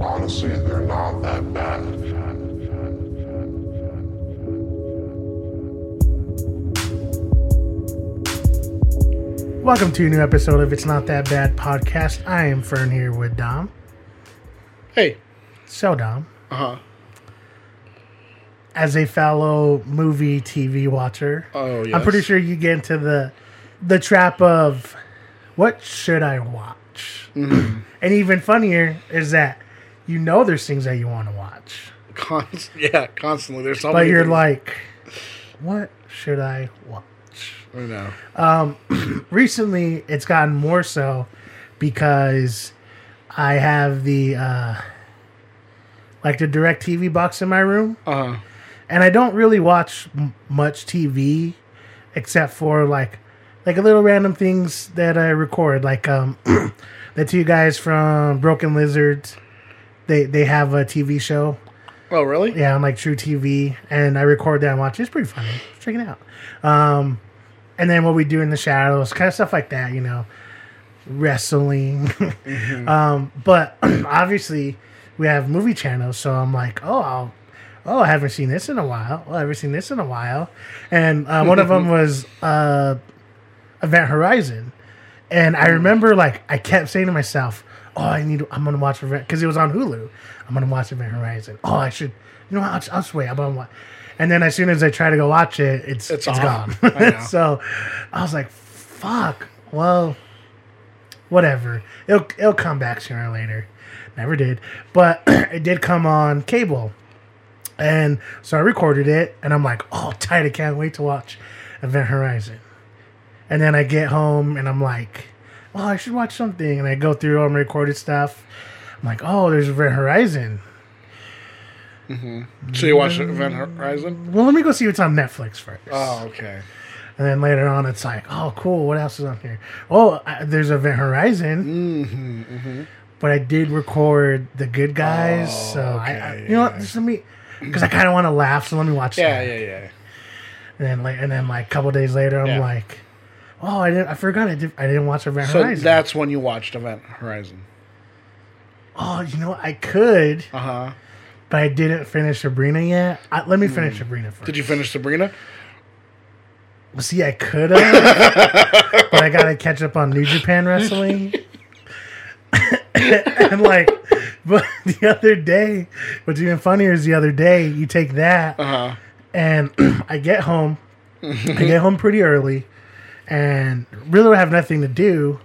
Honestly, they're not that bad. Welcome to a new episode of It's Not That Bad podcast. I am Fern here with Dom. Hey. So, Dom, Uh huh. as a fellow movie TV watcher, Oh yes. I'm pretty sure you get into the the trap of what should I watch? Mm-hmm. And even funnier is that you know there's things that you want to watch, Const- yeah, constantly. There's something. but you're like, what should I watch? I know. recently it's gotten more so because I have the uh like the DirecTV box in my room Uh huh. and I don't really watch m- much TV except for like like a little random things that I record like um the two guys from Broken Lizards they they have a TV show. Oh really? yeah on like truTV and I record that and watch it's pretty funny. Check it out. Um and then what we do in the shadows kind of stuff like that you know. Wrestling. Um but obviously we have movie channels. So i'm like oh I'll, oh i haven't seen this in a while. Oh i haven't seen this in a while. And uh, one of them was uh event horizon. And i remember like i kept saying to myself oh i need i'm gonna watch event because it was on hulu i'm gonna watch event horizon oh i should you know what, I'll, I'll just wait i'm gonna watch and then as soon as i try to go watch it it's It's it's gone I so i was like fuck well whatever. It'll it'll come back sooner or later. Never did, but it did come on cable, and so I recorded it, and I'm like, oh, tight! I can't wait to watch Event Horizon. And then I get home, and I'm like, well, I should watch something, and I go through all my recorded stuff. I'm like, oh, there's Event Horizon. Mm-hmm. So you watched Event Horizon? Well, let me go see what's on Netflix first. Oh okay. And then later on, it's like, oh, cool. What else is on here? Oh, I, there's Event Horizon. Mm-hmm, But I did record the good guys, Oh, so I, I, okay, you know, what, just let me, because I kind of want to laugh, so let me watch Yeah, that. yeah, yeah. And then like, and then like a couple days later, I'm Yeah. like, oh, I didn't, I forgot, I did, I didn't watch Event So Horizon. that's when you watched Event Horizon. oh, you know, what? I could, Uh huh. but I didn't finish Sabrina yet. I, let me finish Sabrina first. Hmm. Did you finish Sabrina? Well, see, I could have, but I gotta catch up on New Japan wrestling. and like, but the other day, what's even funnier is the other day you take that, Uh huh. and I get home. I get home pretty early, and really have nothing to do.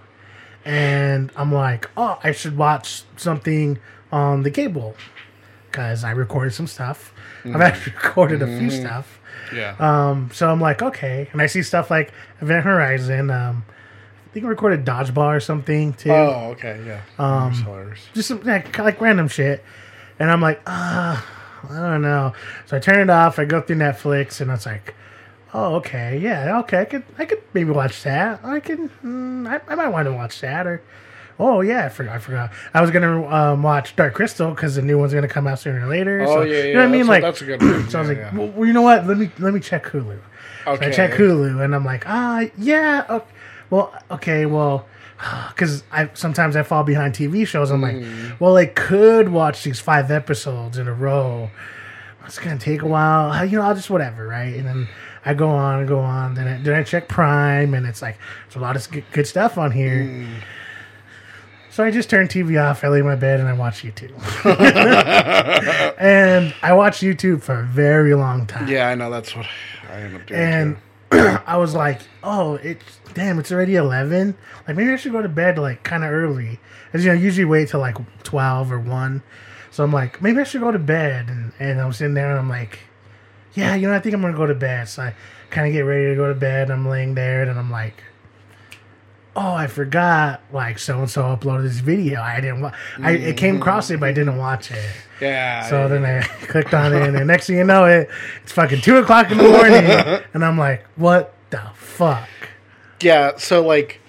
And I'm like, oh, I should watch something on the cable because I recorded some stuff. I've actually recorded a few stuff. Yeah. Um, so I'm like, okay, and I see stuff like Event Horizon. Um, I think I recorded Dodgeball or something too. oh okay. Yeah. um, hilarious. Just some like, like random shit. And I'm like, ah, I don't know. So I turn it off. I go through Netflix, and it's like, oh, okay, yeah, okay, I could, I could maybe watch that. I can, mm, I, I might want to watch that. Or, oh yeah, I forgot. I forgot. I was gonna um, watch Dark Crystal because the new one's gonna come out sooner or later. Oh so, yeah, yeah. You know what I mean? A- Like, that's a good one. so I was like, yeah. well, you know what? Let me let me check Hulu. So okay. I check Hulu, and I'm like, ah, yeah, okay. well, okay, well, because I sometimes I fall behind TV shows. I'm Mm. like, well, I could watch these five episodes in a row. It's gonna take a while. You know, I'll just whatever, right? And then I go on and go on. Then I, then I check Prime, and it's like there's a lot of good, stuff on here. Mm. So I just turn TV off. I lay in my bed and I watch YouTube. and I watched YouTube for a very long time. Yeah, I know. That's what I end up doing. And. I was like, oh, it's damn, it's already eleven. Like maybe I should go to bed like kind of early, as you know, usually wait till like twelve or one. So I'm like, maybe I should go to bed, and and I'm sitting there and I'm like, yeah, you know, I think I'm gonna go to bed. So I kind of get ready to go to bed. I'm laying there and I'm like. Oh, I forgot. Like so and so uploaded this video. I didn't. Wa- I it came across it, but I didn't watch it. yeah. So then I clicked on it, and next thing you know, it it's fucking two o'clock in the morning, and I'm like, "What the fuck?" Yeah, so like,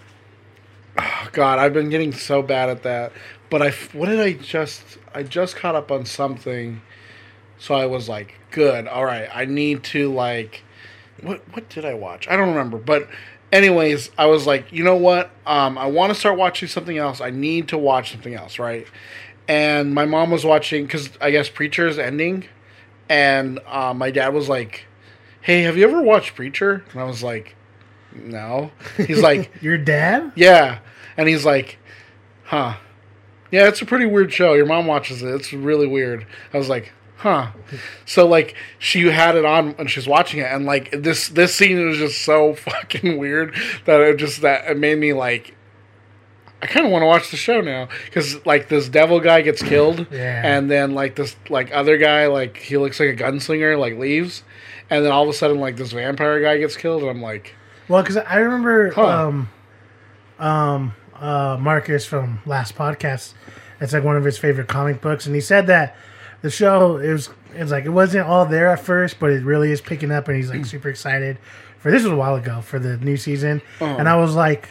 oh God, I've been getting so bad at that. But I, what did I just? I just caught up on something, so I was like, good, all right. I need to like, what what did I watch? I don't remember. But anyways, I was like, you know what? Um, I want to start watching something else. I need to watch something else, right? and my mom was watching because I guess Preacher is ending, and uh, my dad was like, "Hey, have you ever watched Preacher?" And I was like, "No." He's like, Your dad? "Yeah," and he's like, "Huh." Yeah, it's a pretty weird show. Your mom watches it. It's really weird. I was like, huh. So like she had it on and she's watching it and like this this scene was just so fucking weird that it just that it made me like I kind of want to watch the show now because like this devil guy gets killed Yeah. and then like this like other guy like he looks like a gunslinger like leaves and then all of a sudden like this vampire guy gets killed and I'm like Well, because I remember Huh. um, um, uh, Marcus from last podcast. It's like one of his favorite comic books, and he said that the show it was it's like it wasn't all there at first, but it really is picking up, and he's like super excited for this was a while ago for the new season, Uh-huh. and I was like,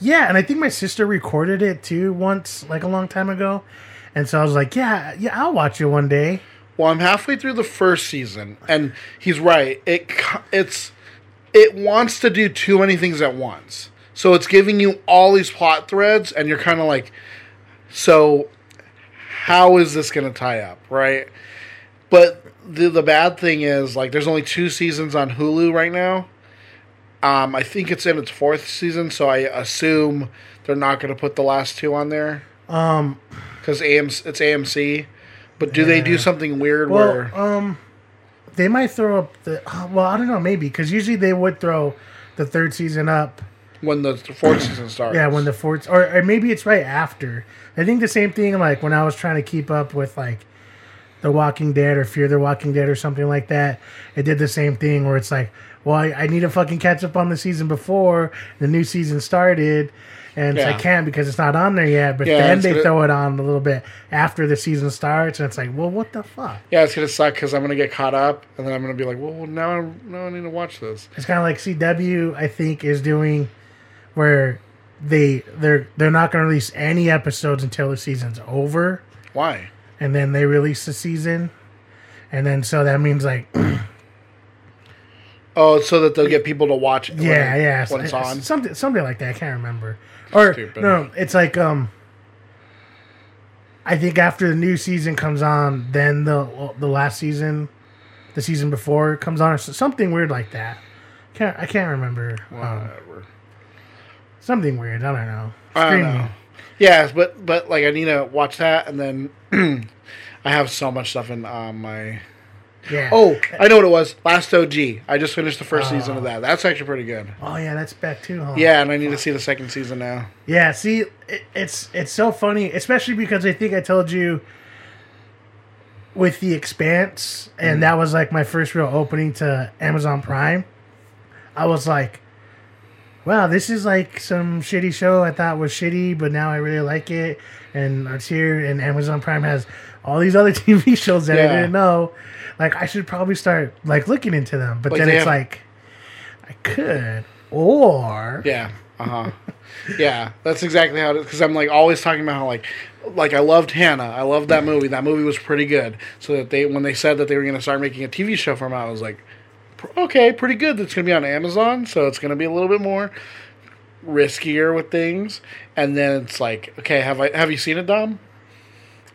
yeah, and I think my sister recorded it too once, like a long time ago, and so I was like, yeah, yeah, I'll watch it one day. Well, I'm halfway through the first season, and he's right. It it's it wants to do too many things at once, so it's giving you all these plot threads, and you're kind of like, so how is this going to tie up, right? But the the bad thing is like there's only two seasons on Hulu right now. Um, I think it's in its fourth season, so I assume they're not going to put the last two on there Um, because AMC, it's AMC. But do they do something weird Well, where? um, they might throw up the. uh, Well, I don't know, maybe because usually they would throw the third season up. When the fourth season starts. Yeah, when the fourth, or, or maybe it's right after. I think the same thing. Like when I was trying to keep up with like The Walking Dead or Fear the Walking Dead or something like that, it did the same thing where it's like, well, I, I need to fucking catch up on the season before the new season started. And I can't because it's not on there yet. But Yeah, then they gonna- throw it on a little bit after the season starts, and it's like, well, what the fuck? yeah, it's gonna suck because I'm gonna get caught up, and then I'm gonna be like, well, now, I- now I need to watch this. It's kind of like CW. I think is doing where they they're they're not going to release any episodes until the season's over, Why? and then they release the season, and then so that means like Oh, so that they'll get people to watch. it when yeah yeah when it's on. something something like that. I can't remember. Or Stupid. no, it's like um. I think after the new season comes on, then the the last season, the season before comes on, or something weird like that. Can't I can't remember. Um, Whatever. Something weird. I don't know. I don't know. Yes, but but like I need to watch that, and then I have so much stuff in um, my. Yeah. Oh, I know what it was. Last OG. I just finished the first season Oh. of that. That's actually pretty good. Oh yeah, that's back too. Huh? Yeah, and I need to see the second season now. Yeah. See, it, it's it's so funny, especially because I think I told you with the Expanse, and that was like my first real opening to Amazon Prime. I was like, wow, this is like some shitty show I thought was shitty, but now I really like it, and it's here, and Amazon Prime has all these other TV shows that I didn't know. Like I should probably start like looking into them, but Like, then it's have- like I could or Yeah. Uh huh. yeah, that's exactly how it is. Because I'm like always talking about how like, like I loved Hanna. I loved that movie. That movie was pretty good. So that they when they said that they were going to start making a TV show from it, I was like, okay, pretty good. That's going to be on Amazon, so it's going to be a little bit more riskier with things. And then it's like, okay, have I have you seen it, Dom?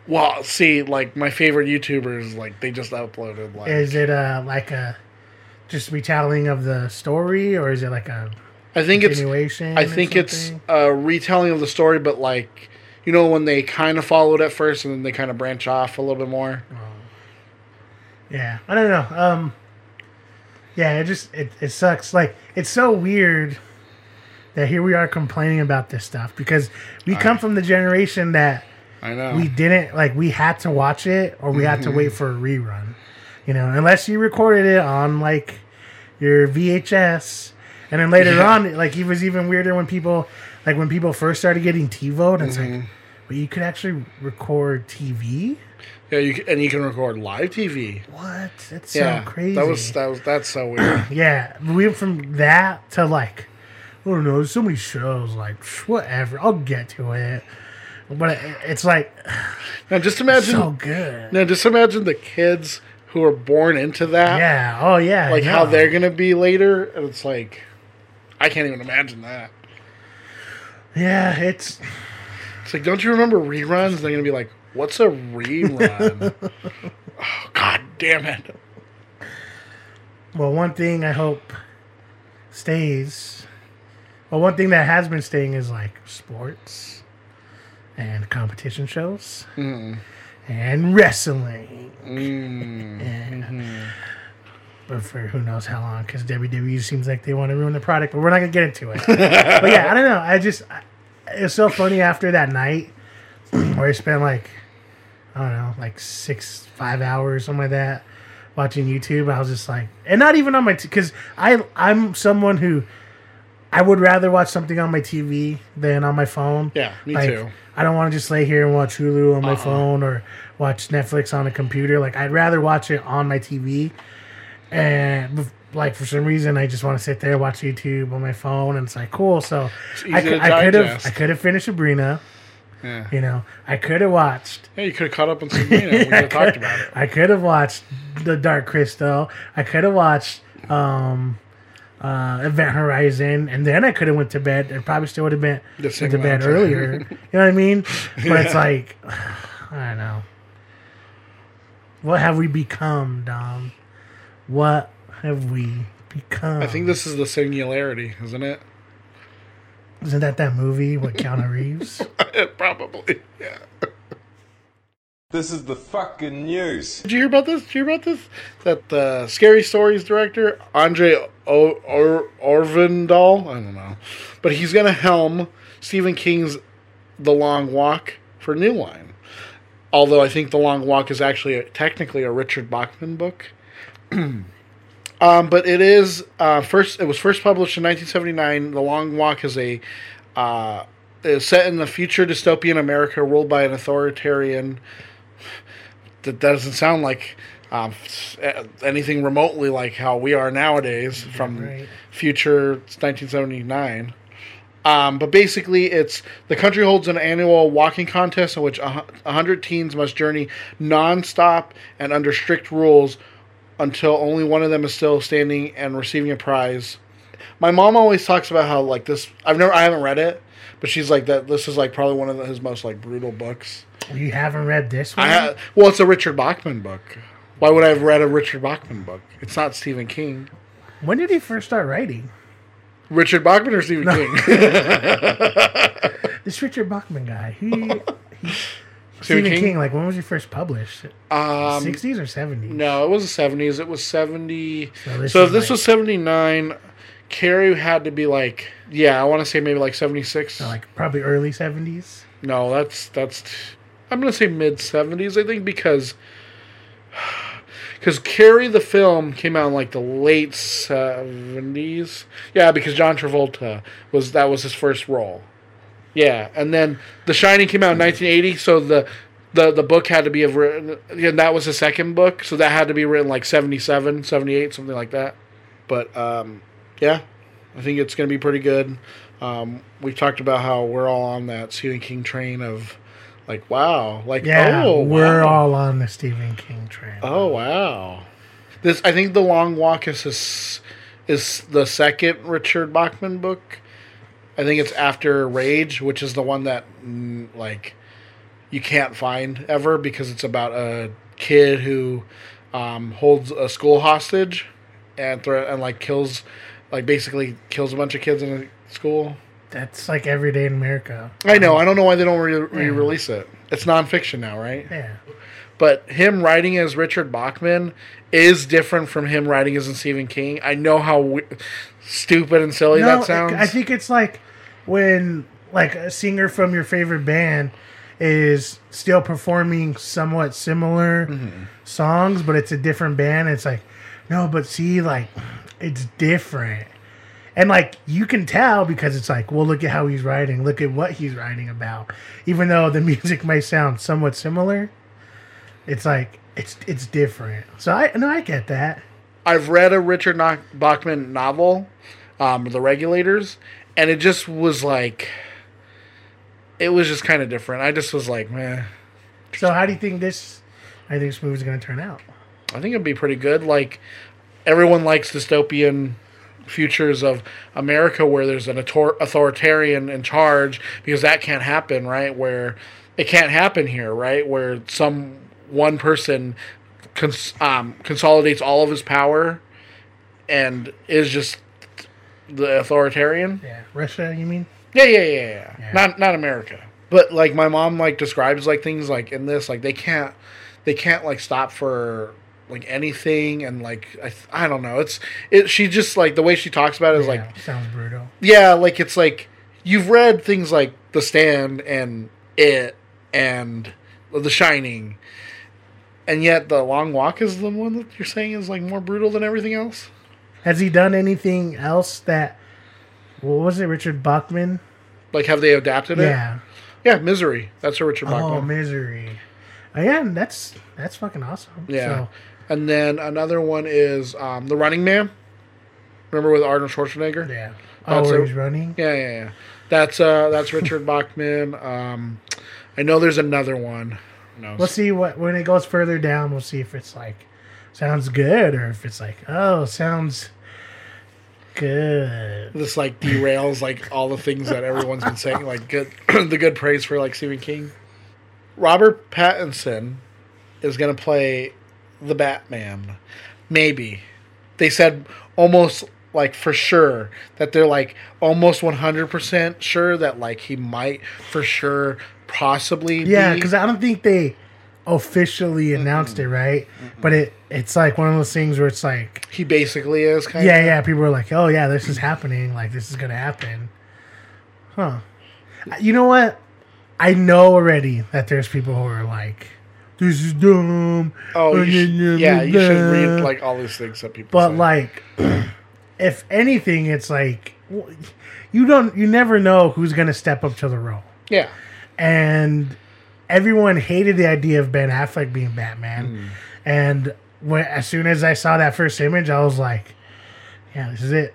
Well, see, like my favorite YouTubers, like they just uploaded like Is it uh like a just retelling of the story, or is it like a I think it's continuation? I think it's a retelling of the story, but like you know when they kind of followed at first and then they kind of branch off a little bit more. yeah. I don't know. Um, yeah, it just it it sucks. Like it's so weird that here we are complaining about this stuff because we come from the generation that I know. we didn't like we had to watch it or we had to wait for a rerun. You know, unless you recorded it on like your VHS. And then later Yeah. on, like it was even weirder when people like when people first started getting TiVo, and it's Mm-hmm. like, but you could actually record TV. yeah, you can, and you can record live TV. What? That's yeah, so crazy. that was that was that's so weird. yeah, we went from that to like, oh, I don't know, there's so many shows. Like, whatever, I'll get to it. But it, it's like now just imagine. so good. now just imagine the kids who are born into that. Yeah. Oh yeah. Like I how they're gonna be later, and it's like, I can't even imagine that. Yeah, it's It's like, don't you remember reruns? They're gonna be like, What's a rerun? oh, God damn it! Well, one thing I hope stays. Well, one thing that has been staying is like sports and competition shows and wrestling. Mm-hmm. And- But for who knows how long, because WWE seems like they want to ruin the product, but we're not gonna get into it. but yeah, I don't know. I just I, it's so funny after that night where I spent like I don't know, like six, five hours, something like that, watching YouTube. I was just like, and not even on my, because I I'm someone who I would rather watch something on my TV than on my phone. Yeah, me Like, too. I don't want to just lay here and watch Hulu on my Uh-uh. phone or watch Netflix on a computer. Like I'd rather watch it on my TV. And like for some reason, I just want to sit there watch YouTube on my phone, and it's like cool. So I could I could have. I could have finished Sabrina. Yeah, You know, I could have watched yeah you could have caught up on Sabrina. We could have talked about it. I could have watched The Dark Crystal. I could have watched um, uh, Event Horizon, and then I could have went to bed. and probably still would have been went to bed earlier. you know what I mean? But it's like I don't know. What have we become, Dom? What have we become? I think this is the singularity, isn't it? isn't that that movie with Keanu Reeves? Probably. Yeah. This is the fucking news. Did you hear about this? Did you hear about this? That the Scary Stories director Andre o- or- Orvindal, I don't know, but he's gonna helm Stephen King's The Long Walk for New Line. Although I think The Long Walk is actually a, technically a Richard Bachman book. um, but it is uh, first. It was first published in 1979. The Long Walk is a uh, is set in the future dystopian America ruled by an authoritarian that doesn't sound like um, anything remotely like how we are nowadays from right. future 1979. Um, but basically, it's the country holds an annual walking contest in which a hundred teens must journey nonstop and under strict rules until only one of them is still standing and receiving a prize. My mom always talks about how like this. I've never, I haven't read it, but she's like that. This is like probably one of the, his most like brutal books. you haven't read this one? I ha- well, it's a Richard Bachman book. Why would I have read a Richard Bachman book? It's not Stephen King. when did he first start writing? Richard Bachman or Stephen King? This Richard Bachman guy. He, he Stephen King? King? Like when was he first published? Um, Sixties or seventies? no, it was the seventies. It was seventy. So this So if this like- was seventy nine, Carrie had to be like, yeah, I want to say maybe like seventy six. like probably early seventies. No, that's that's. I'm gonna say mid seventies. I think because because Carrie the film came out in like the late seventies. Yeah, because John Travolta was that was his first role. Yeah, and then The Shining came out in 1980, so the the the book had to be written. And that was the second book, so that had to be written like 77, 78, something like that. But um, yeah, I think it's gonna be pretty good. Um, we've talked about how we're all on that Stephen King train of like, wow, like Yeah, oh, we're wow. all on the Stephen King train. Oh wow! This I think the Long Walk is this, is the second Richard Bachman book. I think it's after Rage, which is the one that mm, like you can't find ever because it's about a kid who um, holds a school hostage and thre- and like kills like basically kills a bunch of kids in a school. That's like every day in America. I know. I don't know why they don't re- re-release it. It's nonfiction now, right? Yeah. but him writing as Richard Bachman is different from him writing as in Stephen King. I know how w- stupid and silly that sounds. I think it's like when like a singer from your favorite band is still performing somewhat similar Mm-hmm. songs, but it's a different band. It's like, no, but see, like, it's different. And like you can tell because it's like, well, look at how he's writing. Look at what he's writing about. Even though the music may sound somewhat similar, it's like it's it's different. So I no, I get that. I've read a Richard Bachman novel, um, The Regulators, and it just was like, it was just kind of different. I just was like, man. So how do you think this? I think this movie's going to turn out. I think it'd be pretty good. Like everyone likes dystopian futures of America where there's an author- authoritarian in charge because that can't happen, right? Where it can't happen here, right? Where some one person cons- um, consolidates all of his power and is just the authoritarian. Yeah, Russia. You mean? Yeah, yeah, yeah, yeah. Yeah. Not not America. But like my mom like describes like things like in this like they can't they can't like stop for like anything and like I th- I don't know. It's it she just like the way she talks about it is Yeah, like sounds brutal. yeah, like it's like you've read things like The Stand and It and The Shining. And yet the long walk is the one that you're saying is like more brutal than everything else? Has he done anything else that? What was it, Richard Bachman? Like have they adapted it? Yeah. Yeah, Misery. That's a Richard Bachman. Oh, misery. Oh, yeah, that's that's fucking awesome. Yeah. So, And then another one is um, The Running Man. Remember with Arnold Schwarzenegger? yeah. That's oh, a- he's running. Yeah, yeah, yeah. That's uh that's Richard Bachman. Um I know there's another one. No. We'll see what when it goes further down. We'll see if it's like sounds good or if it's like oh sounds good. this like derails like all the things that everyone's been saying, like good the good praise for like Stephen King. Robert Pattinson is gonna play the Batman. Maybe. They said almost like for sure that they're like almost one hundred percent sure that like he might for sure possibly Yeah, because I don't think they officially mm-hmm. announced it, right? Mm-hmm. But it it's like one of those things where it's like he basically is kind yeah, of yeah. People are like, oh yeah, this is happening. Like this is gonna happen. Huh? You know what? I know already that there's people who are like, this is dumb. Oh, you should, yeah, you should read like all these things that people. But say. like, if anything, it's like you don't, you never know who's gonna step up to the role, yeah, and everyone hated the idea of Ben Affleck being Batman, Hmm. and when as soon as I saw that first image, I was like, yeah, this is it.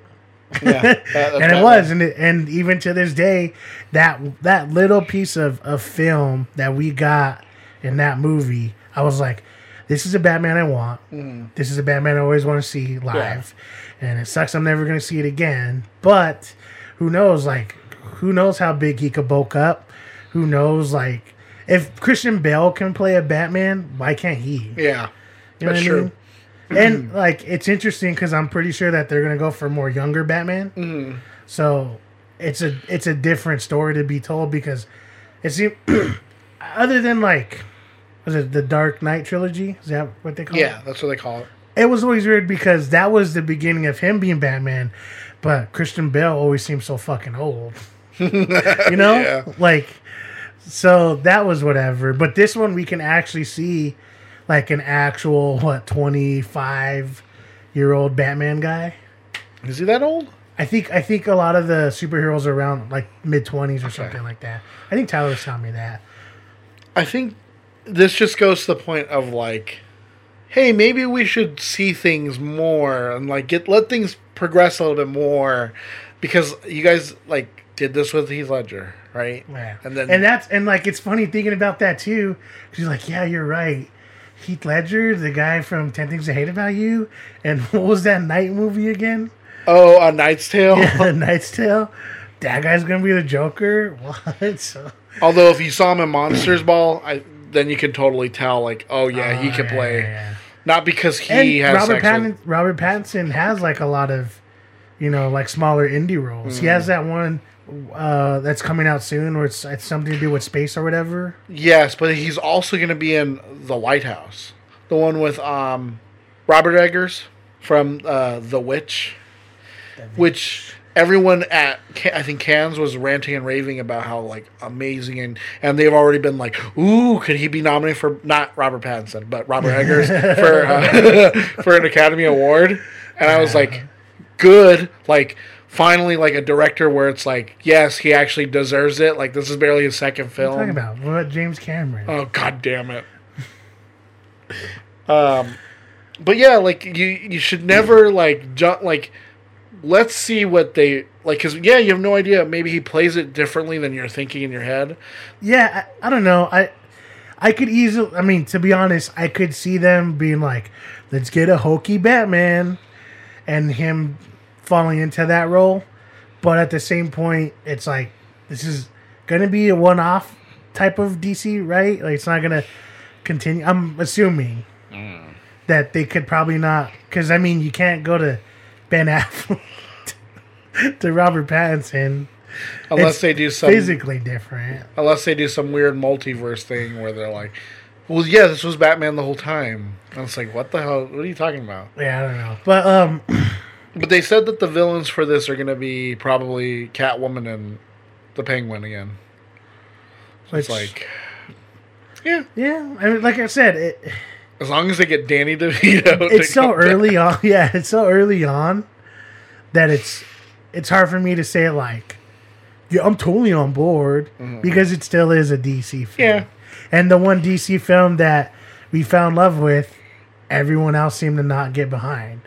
yeah, that- and it was, and it, and even to this day, that that little piece of, of film that we got in that movie, I was like, this is a Batman I want. Mm-hmm. This is a Batman I always want to see live, and it sucks I'm never going to see it again. But who knows? Like, who knows how big he could bulk up? Who knows? Like, if Christian Bale can play a Batman, why can't he? Yeah, You know that's what I true. mean? and like it's interesting because I'm pretty sure that they're gonna go for more younger Batman. Mm-hmm. So it's a it's a different story to be told because it seems other than like was it the Dark Knight trilogy? Is that what they call Yeah, it? Yeah, that's what they call it. It was always weird because that was the beginning of him being Batman, but Christian Bale always seems so fucking old. you know, Yeah. like so that was whatever. But this one we can actually see like an actual what twenty five year old Batman guy. Is he that old? I think I think a lot of the superheroes are around like mid twenties or something like that. I think Tyler was telling me that. I think this just goes to the point of like, hey, maybe we should see things more and like get let things progress a little bit more because you guys like did this with Heath Ledger, right? Yeah. And then and that's and like it's funny thinking about that too. Cause you're like, yeah, you're right. Heath Ledger, the guy from Ten Things I Hate About You, and what was that night movie again? oh, a Knight's Tale. Yeah, Knight's Tale. That guy's gonna be the Joker. What? So, Although if you saw him in Monster's Ball, I then you can totally tell like, oh yeah, he Oh, could yeah, play. yeah. Not because he And has Robert Pattinson. with- Robert Pattinson has like a lot of, you know, like smaller indie roles. He Mm. has that one uh, that's coming out soon, where it's, it's something to do with space or whatever. Yes, but he's also going to be in the Lighthouse, the one with um, Robert Eggers from uh, The Witch, which everyone at I think Cannes was ranting and raving about how like amazing and and they've already been like, ooh, could he be nominated for not Robert Pattinson but Robert Eggers for uh, for an Academy Award? And I was like, good, like. Finally, like a director where it's like, yes, he actually deserves it. Like this is barely his second film. What are you talking about? What about James Cameron? Oh god damn it. um but yeah, like you you should never like jump like let's see what they like cuz yeah, you have no idea maybe he plays it differently than you're thinking in your head. Yeah, I, I don't know. I I could easily. I mean, to be honest, I could see them being like, "Let's get a hokey Batman," and him falling into that role. But at the same point, it's like this is gonna be a one-off type of DC, right? Like it's not gonna continue. I'm assuming that they could probably not, because I mean, you can't go to Ben Affleck to Robert Pattinson. Unless It's they do some physically different. unless they do some weird multiverse thing where they're like, "Well, yeah, this was Batman the whole time." And it's like, "What the hell? What are you talking about?" Yeah, I don't know, but um, But they said that the villains for this are going to be probably Catwoman and the Penguin again. So it's like, yeah, yeah, I mean, like I said, it, as long as they get Danny DeVito. to it's so early on. Yeah, it's so early on that it's it's hard for me to say like, yeah, I'm totally on board because it still is a DC film. Mm-hmm. Yeah. and the one DC film that we found love with, everyone else seemed to not get behind.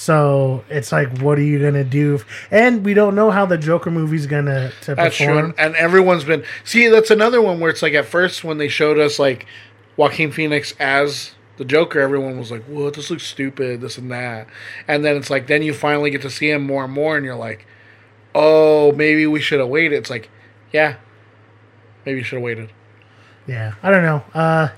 So it's like, what are you gonna do? And we don't know how the Joker movie's gonna to That's perform. and, and everyone's been see. That's another one where it's like at first when they showed us like Joaquin Phoenix as the Joker, everyone was like, "What? This looks stupid. This and that." And then it's like then you finally get to see him more and more, and you're like, "Oh, maybe we should have waited." It's like, yeah, maybe you should have waited. Yeah, I don't know. Uh,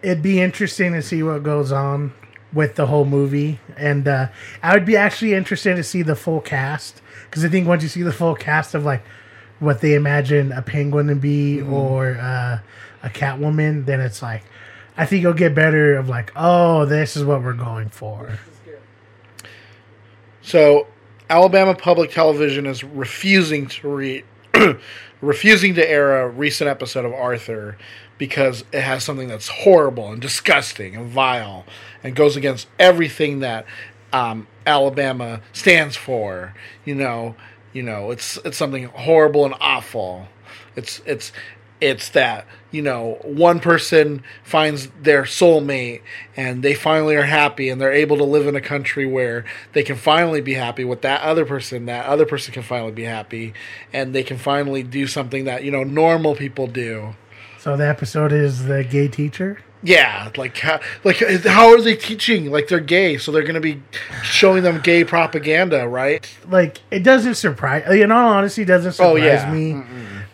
it'd be interesting to see what goes on with the whole movie, and uh, I would be actually interested to see the full cast because I think once you see the full cast of like what they imagine a penguin to be or uh, a Catwoman, then it's like I think you'll get better of like, oh, this is what we're going for. So, Alabama Public Television is refusing to read, refusing to air a recent episode of Arthur because it has something that's horrible and disgusting and vile and goes against everything that um, Alabama stands for. You know, you know, it's it's something horrible and awful. It's it's it's that you know one person finds their soulmate and they finally are happy and they're able to live in a country where they can finally be happy with that other person that other person can finally be happy and they can finally do something that you know normal people do So the episode is the gay teacher. yeah like how, like how are they teaching like they're gay so they're going to be showing them gay propaganda right like it doesn't surprise in all honesty it doesn't surprise Oh, yeah. me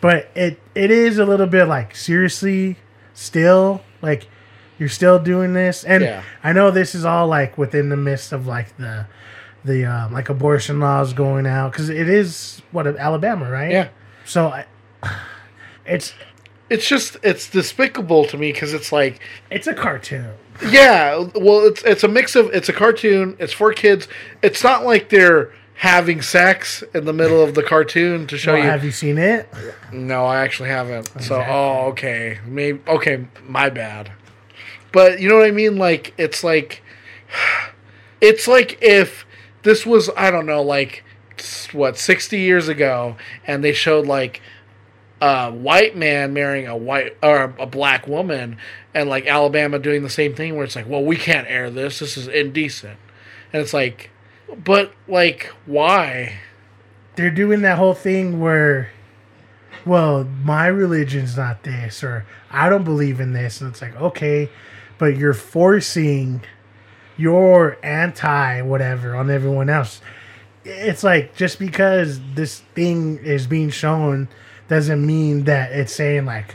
but it it is a little bit like seriously still like you're still doing this and Yeah. i know this is all like within the midst of like the the um, like abortion laws going out because it is what alabama right yeah so I, it's it's just it's despicable to me because it's like it's a cartoon Yeah, well, it's it's a mix of it's a cartoon. It's for kids. It's not like they're having sex in the middle of the cartoon to show well, you. have you seen it No, I actually haven't. So, oh, okay, maybe okay, my bad. But you know what I mean? Like it's like it's like if this was I don't know, like what sixty years ago, and they showed like a white man marrying a white or a black woman, and like Alabama doing the same thing, where it's like, well, we can't air this. This is indecent, and it's like, but like, why? they're doing that whole thing where well my religion's not this or i don't believe in this and it's like okay but you're forcing your anti whatever on everyone else it's like just because this thing is being shown doesn't mean that it's saying like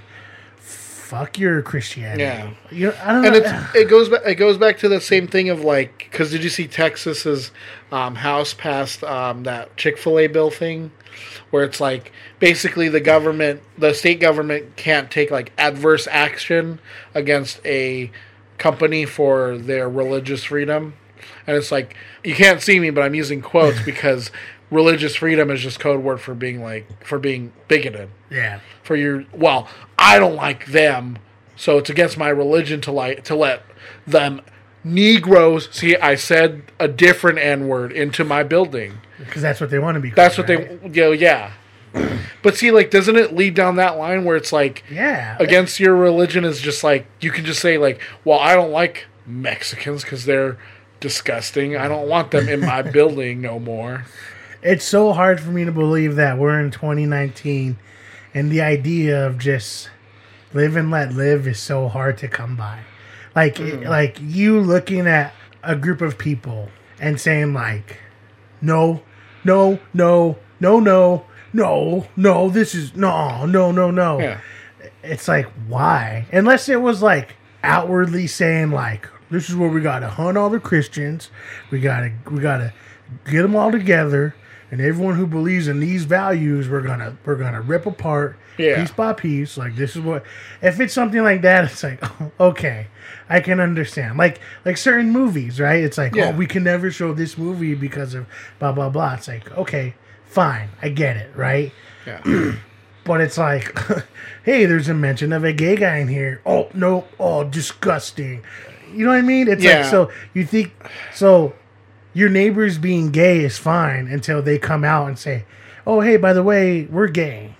fuck your christianity. Yeah. you know, i don't and know. it's it goes back it goes back to the same thing of like because did you see Texas's um, House passed um, that Chick Fil A bill thing? Where it's like basically the government the state government can't take like adverse action against a company for their religious freedom. And it's like you can't see me but I'm using quotes because religious freedom is just code word for being like for being bigoted. Yeah. For your well i don't like them so it's against my religion to like to let them negroes see i said a different n word into my building. Because that's what they want to be that's what right? they you know, yeah. But see like doesn't it lead down that line where it's like yeah. against your religion is just like you can just say like well i don't like mexicans because they're disgusting. I don't want them in my building no more it's so hard for me to believe that we're in 2019 and the idea of just live and let live is so hard to come by. Like mm-hmm. like you looking at a group of people and saying like no no no no no no no this is no no no no. Yeah. It's like why? Unless it was like outwardly saying like this is where we got to hunt all the Christians, we got to we got to get them all together, and everyone who believes in these values, we're gonna we're gonna rip apart Yeah. piece by piece. Like this is what if it's something like that, it's like oh, okay, I can understand. Like like certain movies, right? It's like oh, Yeah. oh we can never show this movie because of blah blah blah. It's like okay, fine, I get it, right? Yeah. But it's like, hey, there's a mention of a gay guy in here. Oh no, oh disgusting. You know what I mean? It's Yeah. like so you think so your neighbors being gay is fine until they come out and say, "Oh hey, by the way, we're gay."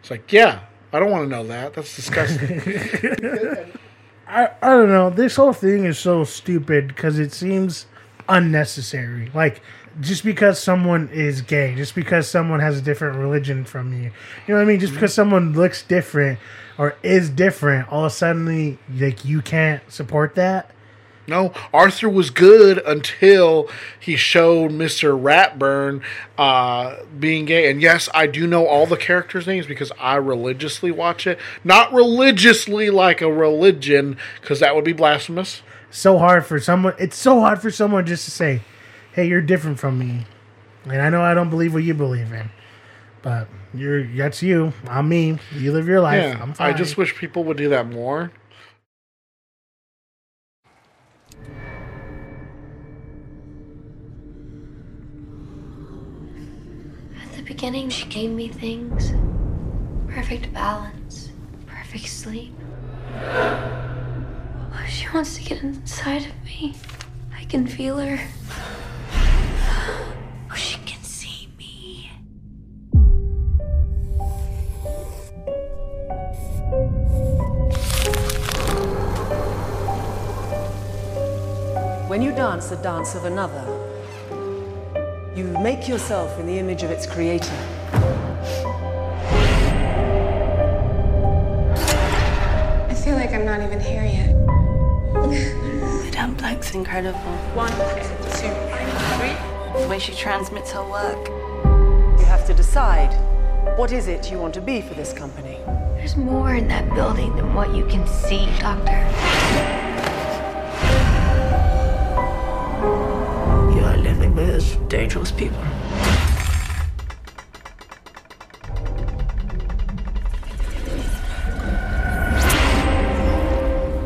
It's like, yeah, I don't want to know that. That's disgusting. I, I don't know. This whole thing is so stupid because it seems unnecessary. Like, just because someone is gay, just because someone has a different religion from you, you know what I mean? Just because someone looks different or is different, all of a sudden, like, you can't support that. No, Arthur was good until he showed Mr. Ratburn uh, being gay. And yes, I do know all the characters' names because I religiously watch it. Not religiously like a religion, because that would be blasphemous. So hard for someone, it's so hard for someone just to say, hey, you're different from me. And I know I don't believe what you believe in, but you're that's you. I'm me. You live your life. Yeah, I'm fine. I just wish people would do that more. Beginning, she gave me things perfect balance, perfect sleep. Oh, she wants to get inside of me. I can feel her. Oh, she can see me. When you dance the dance of another, you make yourself in the image of its creator. I feel like I'm not even here yet. Madame Blanc's incredible. One, two, three. The way she transmits her work. You have to decide what is it you want to be for this company. There's more in that building than what you can see, Doctor. Living with dangerous people.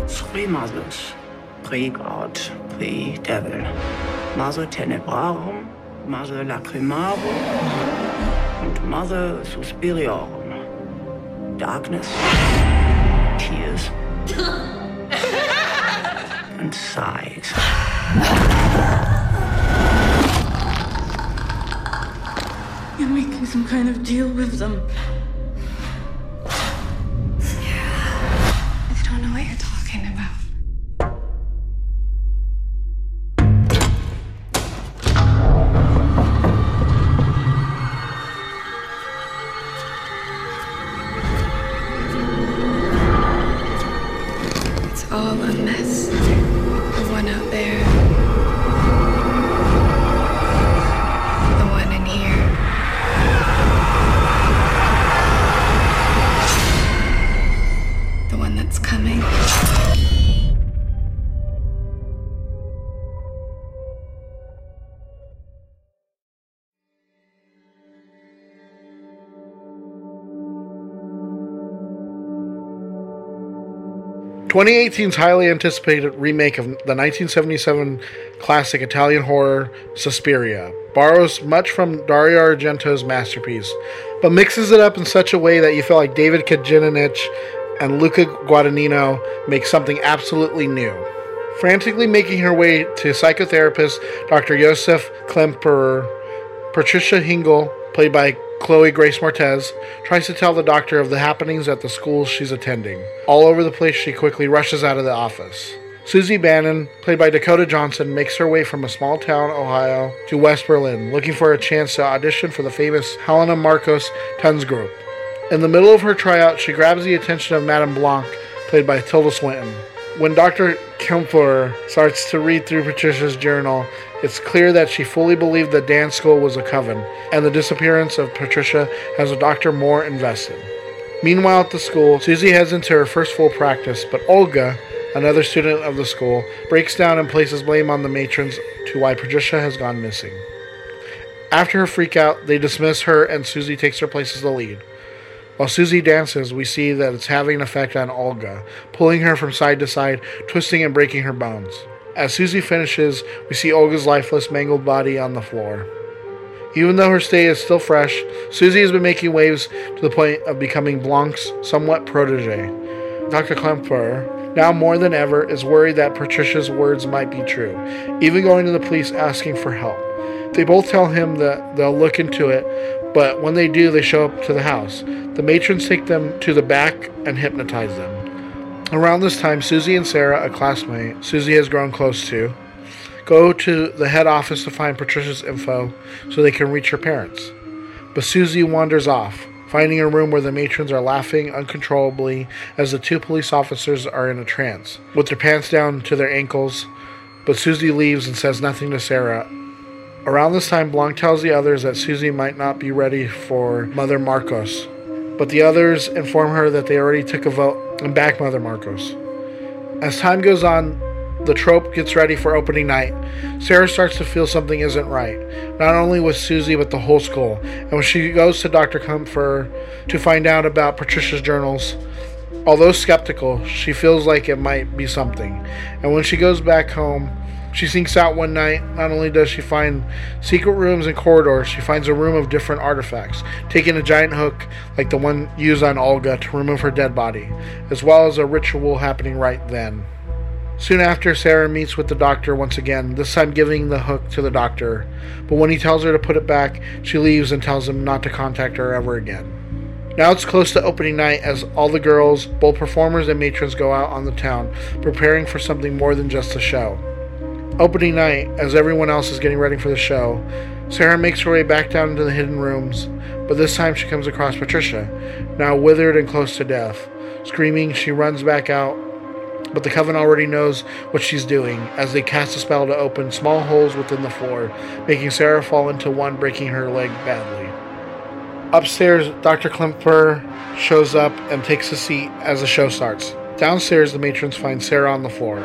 Three mothers, pre-God, pre-devil. Mother Tenebrarum, Mother Lacrimarum, and Mother Suspiriorum. Darkness, tears, and sighs. You're making some kind of deal with them. 2018's highly anticipated remake of the 1977 classic Italian horror Suspiria borrows much from Dario Argento's masterpiece, but mixes it up in such a way that you feel like David Kajganich and Luca Guadagnino make something absolutely new. Frantically making her way to psychotherapist Dr. Josef Klemperer, Patricia Hingle, played by Chloe Grace Moretz, tries to tell the doctor of the happenings at the school she's attending. All over the place, she quickly rushes out of the office. Susie Bannion, played by Dakota Johnson, makes her way from a small town, Ohio, to West Berlin, looking for a chance to audition for the famous Helena Markos Tanz Group. In the middle of her tryout, she grabs the attention of Madame Blanc, played by Tilda Swinton. When Dr. Kemper starts to read through Patricia's journal, it's clear that she fully believed the dance school was a coven, and the disappearance of Patricia has the doctor more invested. Meanwhile, at the school, Susie heads into her first full practice, but Olga, another student of the school, breaks down and places blame on the matrons to why Patricia has gone missing. After her freak out, they dismiss her and Susie takes her place as the lead. While Susie dances, we see that it's having an effect on Olga, pulling her from side to side, twisting and breaking her bones. As Susie finishes, we see Olga's lifeless, mangled body on the floor. Even though her stay is still fresh, Susie has been making waves to the point of becoming Blanc's somewhat protege. Dr. Klemperer, now more than ever, is worried that Patricia's words might be true, even going to the police asking for help. They both tell him that they'll look into it, but when they do, they show up to the house. The matrons take them to the back and hypnotize them. Around this time, Susie and Sarah, a classmate Susie has grown close to, go to the head office to find Patricia's info so they can reach her parents. But Susie wanders off, finding a room where the matrons are laughing uncontrollably as the two police officers are in a trance, with their pants down to their ankles. But Susie leaves and says nothing to Sarah. Around this time, Blanc tells the others that Susie might not be ready for Mother Markos, but the others inform her that they already took a vote and back Mother Markos. As time goes on, the trope gets ready for opening night. Sarah starts to feel something isn't right, not only with Susie but the whole school. And when she goes to Dr. Comfer to find out about Patricia's journals, although skeptical, she feels like it might be something. And when she goes back home, she sneaks out one night. Not only does she find secret rooms and corridors, she finds a room of different artifacts, taking a giant hook like the one used on Olga to remove her dead body, as well as a ritual happening right then. Soon after, Sarah meets with the doctor once again, this time giving the hook to the doctor. But when he tells her to put it back, she leaves and tells him not to contact her ever again. Now it's close to opening night as all the girls, both performers and matrons, go out on the town, preparing for something more than just a show. Opening night, as everyone else is getting ready for the show, Sarah makes her way back down into the hidden rooms, but this time she comes across Patricia, now withered and close to death. Screaming, she runs back out, but the coven already knows what she's doing as they cast a spell to open small holes within the floor, making Sarah fall into one, breaking her leg badly. Upstairs, Dr. Klemper shows up and takes a seat as the show starts. Downstairs, the matrons find Sarah on the floor,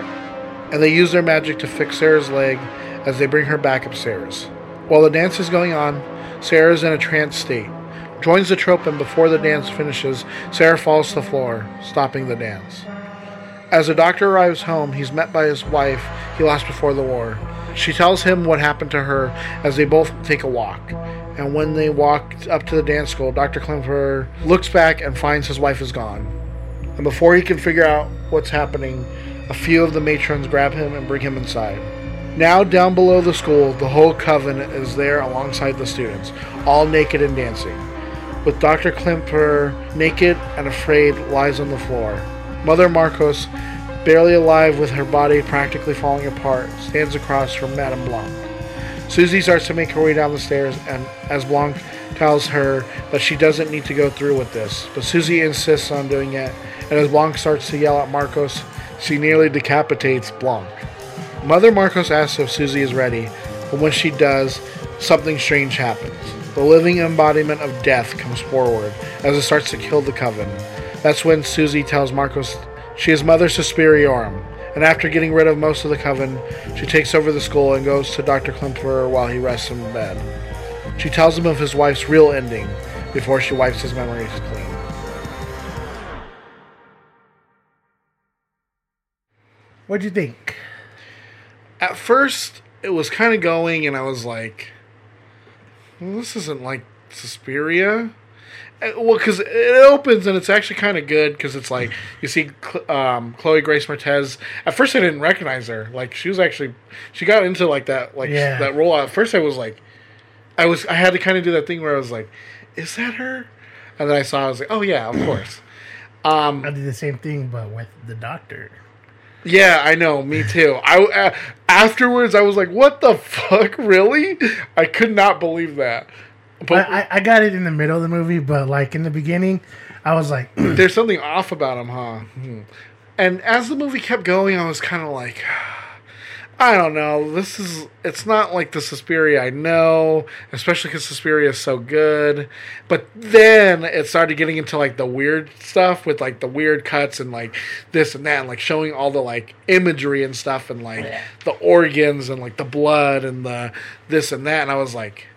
and they use their magic to fix Sarah's leg as they bring her back upstairs. While the dance is going on, Sarah is in a trance state. Joins the trope, and before the dance finishes, Sarah falls to the floor, stopping the dance. As the doctor arrives home, he's met by his wife he lost before the war. She tells him what happened to her as they both take a walk. And when they walk up to the dance school, Dr. Klemper looks back and finds his wife is gone. And before he can figure out what's happening, a few of the matrons grab him and bring him inside. Now, down below the school, the whole coven is there alongside the students, all naked and dancing. With Dr. Klimper naked and afraid lies on the floor. Mother Markos, barely alive with her body practically falling apart, stands across from Madame Blanc. Susie starts to make her way down the stairs, and as Blanc tells her that she doesn't need to go through with this, but Susie insists on doing it, and as Blanc starts to yell at Markos, she nearly decapitates Blanc. Mother Markos asks if Susie is ready, but when she does, something strange happens. The living embodiment of death comes forward as it starts to kill the coven. That's when Susie tells Markos she is Mother Suspiriorum, and after getting rid of most of the coven, she takes over the school and goes to Dr. Klemperer while he rests in bed. She tells him of his wife's real ending before she wipes his memories clean. What'd you think? At first, it was kind of going, and I was like, well, this isn't like Suspiria. Uh, Well, because it opens and it's actually kind of good because it's like you see um, Chloe Grace Moretz. At first, I didn't recognize her. Like she was actually she got into like that like Yeah. that role. At first, I was like, I was I had to kind of do that thing where I was like, is that her? And then I saw I was like, oh yeah, of course. Um, I did the same thing, but with the doctor. Yeah, I know. Me too. I uh, afterwards I was like, "What the fuck? Really?" I could not believe that. But I, I, got it in the middle of the movie, but like in the beginning, I was like, there's something off about him, huh? Hmm. And as the movie kept going, I was kind of like, I don't know. This is it's not like the Suspiria I know, especially because Suspiria is so good. But then it started getting into like the weird stuff with like the weird cuts and like this and that, and like showing all the like imagery and stuff and like the organs and like the blood and the this and that. And I was like,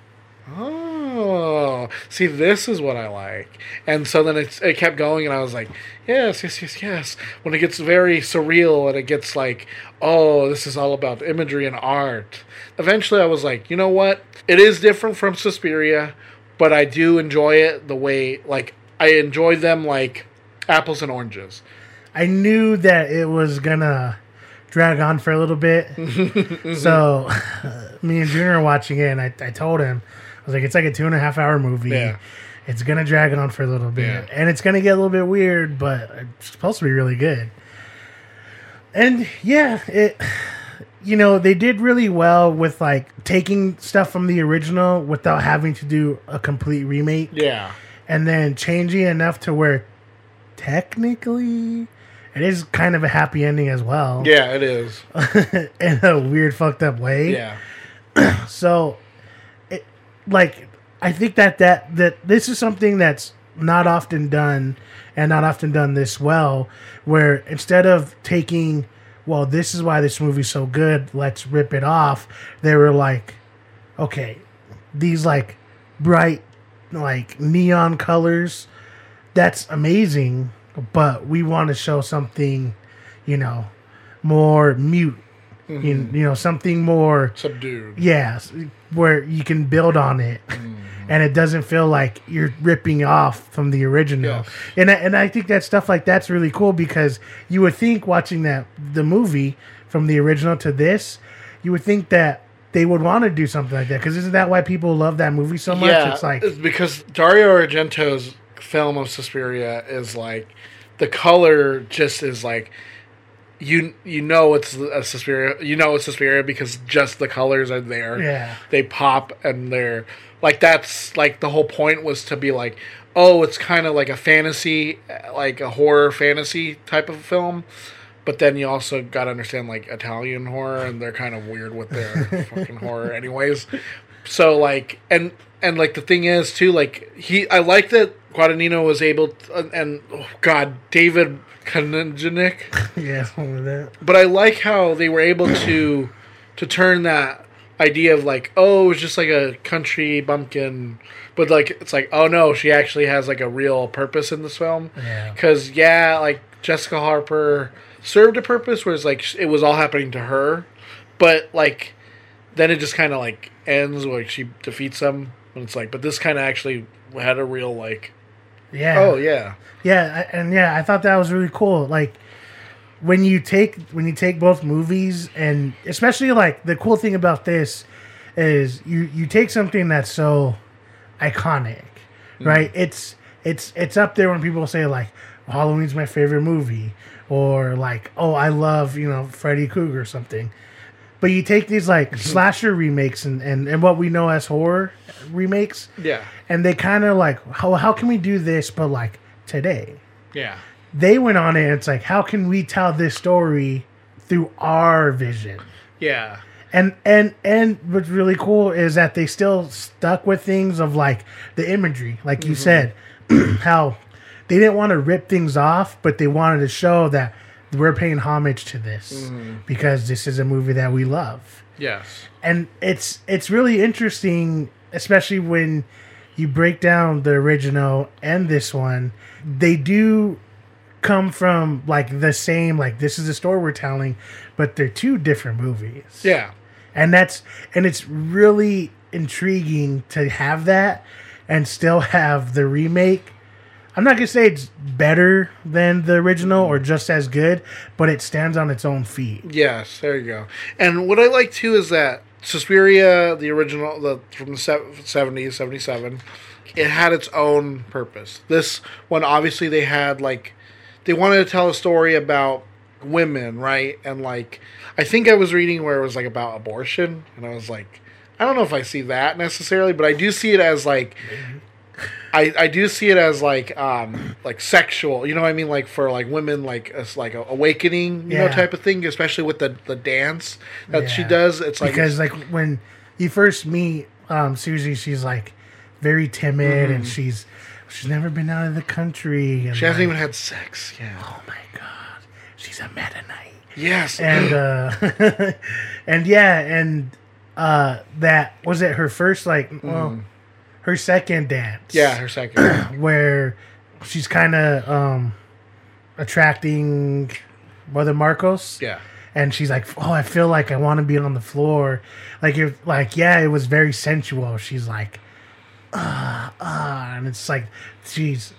oh, Oh, see, this is what I like. And so then it's, it kept going, and I was like, yes, yes, yes, yes. When it gets very surreal and it gets like, oh, this is all about imagery and art. Eventually, I was like, you know what? It is different from Suspiria, but I do enjoy it the way, like, I enjoy them like apples and oranges. I knew that it was gonna drag on for a little bit. so me and Junior are watching it, and I, I told him, was like, it's like a two and a half hour movie. Yeah. It's gonna drag it on for a little bit, Yeah. and it's gonna get a little bit weird, but it's supposed to be really good. And yeah, it. You know, they did really well with like taking stuff from the original without having to do a complete remake Yeah. and then changing enough to where technically it is kind of a happy ending as well. Yeah, it is. in a weird fucked up way. Yeah. So like I think that that that this is something that's not often done and not often done this well where instead of taking well this is why this movie's so good let's rip it off they were like okay these like bright like neon colors that's amazing but we want to show something you know more mute you, mm-hmm. you know something more Subdued. Yes, where you can build on it, mm-hmm. and it doesn't feel like you're ripping off from the original. Yes. And I, and I think that stuff like that's really cool because you would think watching that the movie from the original to this, you would think that they would want to do something like that because isn't that why people love that movie so much? Yeah, it's like because Dario Argento's film of Suspiria is like the color just is like you you know it's a Suspiria you know it's Suspiria because just the colors are there. Yeah. they pop and they're like that's like the whole point was to be like oh it's kind of like a fantasy like a horror fantasy type of film. But then you also got to understand like Italian horror, and they're kind of weird with their fucking horror, anyways. So like, and and like the thing is too, like he, I like that Guadagnino was able, to, and, uh, and oh God, David Kanajanik, yeah, that. but I like how they were able to to turn that idea of like, oh, it was just like a country bumpkin, but like it's like, oh no, she actually has like a real purpose in this film. Yeah. Because yeah, like Jessica Harper served a purpose, whereas like it was all happening to her, but like then it just kind of like ends like she defeats them, and it's like, but this kind of actually had a real like, Yeah. oh yeah, Yeah, and yeah, I thought that was really cool. Like when you take when you take both movies, and especially like the cool thing about this is you you take something that's so iconic, mm. right? It's it's it's up there when people say like Halloween's my favorite movie, or like oh I love you know Freddy Krueger or something. But you take these like mm-hmm. slasher remakes and, and, and what we know as horror remakes, yeah, and they kind of like how how can we do this but like today? Yeah, they went on it and it's like how can we tell this story through our vision? Yeah, and and and what's really cool is that they still stuck with things of like the imagery. Like you mm-hmm. said how they didn't want to rip things off but they wanted to show that we're paying homage to this mm-hmm. because this is a movie that we love. Yes, and it's it's really interesting especially when you break down the original and this one. They do come from like the same like this is the story we're telling but they're two different movies. Yeah, and that's and it's really intriguing to have that and still have the remake i'm not gonna say it's better than the original or just as good but it stands on its own feet yes. There you go. And what I like too is that Suspiria, the original, the from the seventies, seventy seven, it had its own purpose. This one, obviously, they had like they wanted to tell a story about women, right? And like I think I was reading where it was like about abortion, and I was like, I don't know if I see that necessarily, but I do see it as like I, I do see it as like um like sexual you know what I mean like for like women like it's like a awakening you know Yeah. type of thing especially with the the dance that she Yeah. does it's like because like when you first meet um Susie, she's like very timid and she's she's never been out of the country. And she hasn't like, even had sex yeah Oh my god, she's a meta knight. yes And uh and yeah, and uh that was it her first like well her second dance. Yeah her second where she's kind of um attracting Mother Markos. yeah and she's like, "Oh, I feel like I want to be on the floor." Like if like yeah, it was very sensual. She's like, "Ah, ah," and it's like she's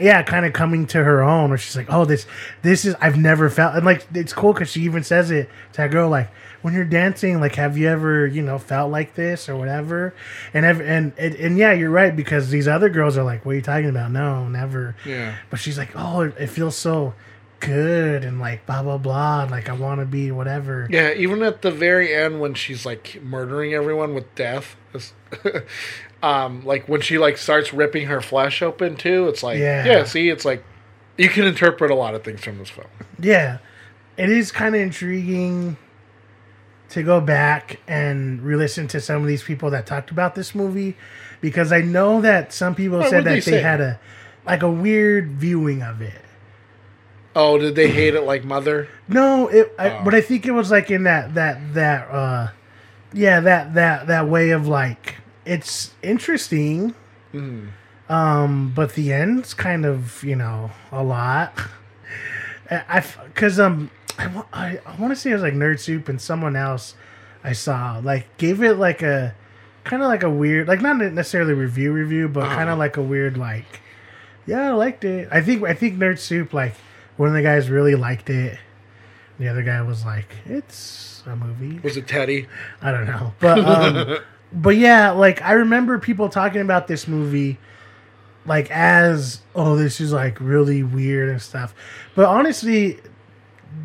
yeah, kind of coming to her own. Where she's like, "Oh, this this is I've never felt." And like it's cool because she even says it to that girl like. When you're dancing, like, have you ever, you know, felt like this or whatever? And ev- and and, and yeah, you're right because these other girls are like, "What are you talking about?" No, never. Yeah. But she's like, "Oh, it, it feels so good," and like blah blah blah. And like I want to be whatever. yeah even at the very end when she's like murdering everyone with death um like when she like starts ripping her flesh open too it's like Yeah. yeah see it's like you can interpret a lot of things from this film Yeah, it is kind of intriguing to go back and re-listen to some of these people that talked about this movie because I know that some people What said that they they had a like a weird viewing of it. oh did they hate it like mother No, it. I, Oh. But I think it was like in that that that uh, yeah that that that way of like it's interesting. Mm-hmm. Um, but the end's kind of you know a lot. I because um I, I, I want to say it was like Nerd Soup and someone else I saw like gave it like a kind of like a weird like not necessarily review review but kind of like a weird like yeah I liked it I think I think Nerd Soup like one of the guys really liked it the other guy was like it's a movie was it teddy I don't know, but um, but yeah, like I remember people talking about this movie, like as oh, this is like really weird and stuff. But honestly,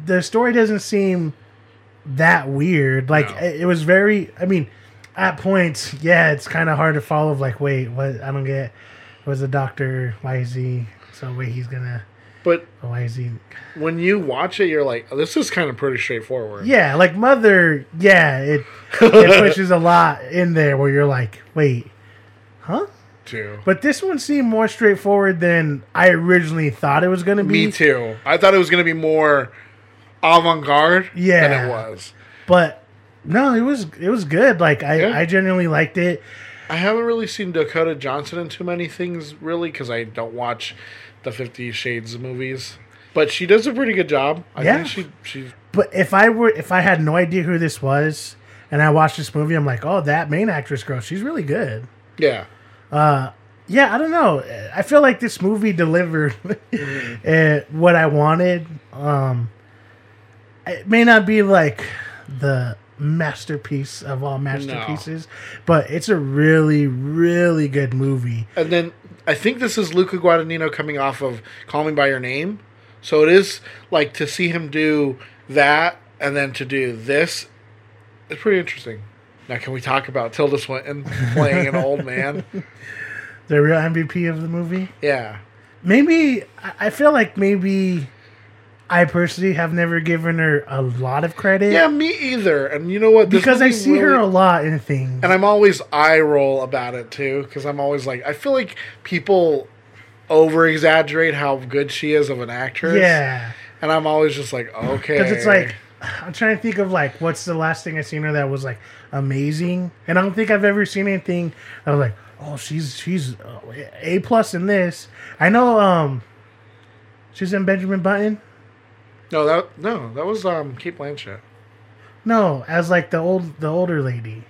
the story doesn't seem that weird. Like No. it, was very. I mean, at points, yeah, it's kind of hard to follow. Like, wait, what? I don't get. Was the doctor? Why is he? So wait, he's gonna. But Why is he? when you watch it you're like oh, this is kind of pretty straightforward Yeah, like Mother. Yeah, it it pushes a lot in there where you're like, wait, huh? too But this one seemed more straightforward than I originally thought it was going to be. me too i thought it was going to be more avant-garde Yeah, than it was But no, it was it was good. Like I Yeah. I genuinely liked it. I haven't really seen Dakota Johnson in too many things, really, because I don't watch the Fifty Shades movies. But she does a pretty good job. I Yeah. think she she But if I were if I had no idea who this was and I watched this movie, I'm like, oh, that main actress girl, she's really good. yeah Uh, Yeah, I don't know. I feel like this movie delivered uh, what I wanted. Um, it may not be like the masterpiece of all masterpieces, but it's a really, really good movie. and then I think this is Luca Guadagnino coming off of Call Me by Your Name, so it is like to see him do that and then to do this. It's pretty interesting. Now, can we talk about Tilda Swinton playing an old man? The real MVP of the movie. Yeah, Maybe I I feel like maybe I personally have never given her a lot of credit. yeah, me either. And you know what? This because I see her a lot in things. And I'm always eye roll about it too, because I'm always like, I feel like people over exaggerate how good she is of an actress. yeah. And I'm always just like, okay. Because it's like I'm trying to think of like what's the last thing I seen her that was like amazing, and I don't think I've ever seen anything I was like, oh, she's she's uh, a plus in this. I know, um, she's in Benjamin Button. No, that no, that was um Cate Blanchett. No, as like the old the older lady.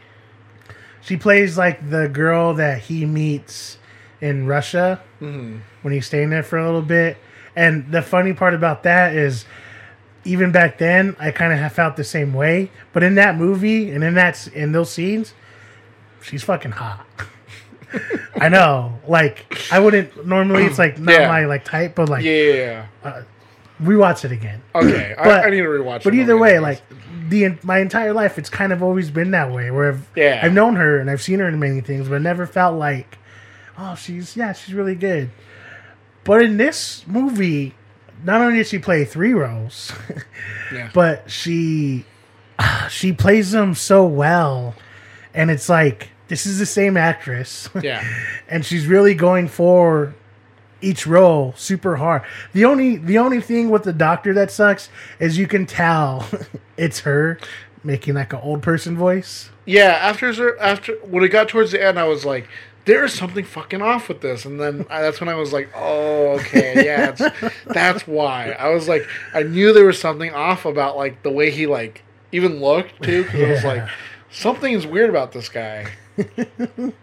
She plays like the girl that he meets in Russia when he's staying there for a little bit. And the funny part about that is, even back then, I kind of felt the same way. But in that movie and in that in those scenes, she's fucking hot. I know, like I wouldn't normally. It's like not Yeah. my like type, but like Yeah. Rewatch it again. Okay, But- I, I need to rewatch. It. But it either way, like the my entire life, it's kind of always been that way. Where I've, Yeah. I've known her and I've seen her in many things, but never felt like, oh, she's yeah, she's really good. But in this movie, not only did she play three roles, Yeah. but she she plays them so well, and it's like this is the same actress. Yeah. and she's really going for each role super hard. The only the only thing with the doctor that sucks is you can tell it's her making like an old person voice. Yeah, after after when it got towards the end, I was like, "There is something fucking off with this," and then I, that's when I was like, "Oh, okay, yeah, it's, that's why." I was like, I knew there was something off about like the way he like even looked too. 'cause I was like, something is weird about this guy.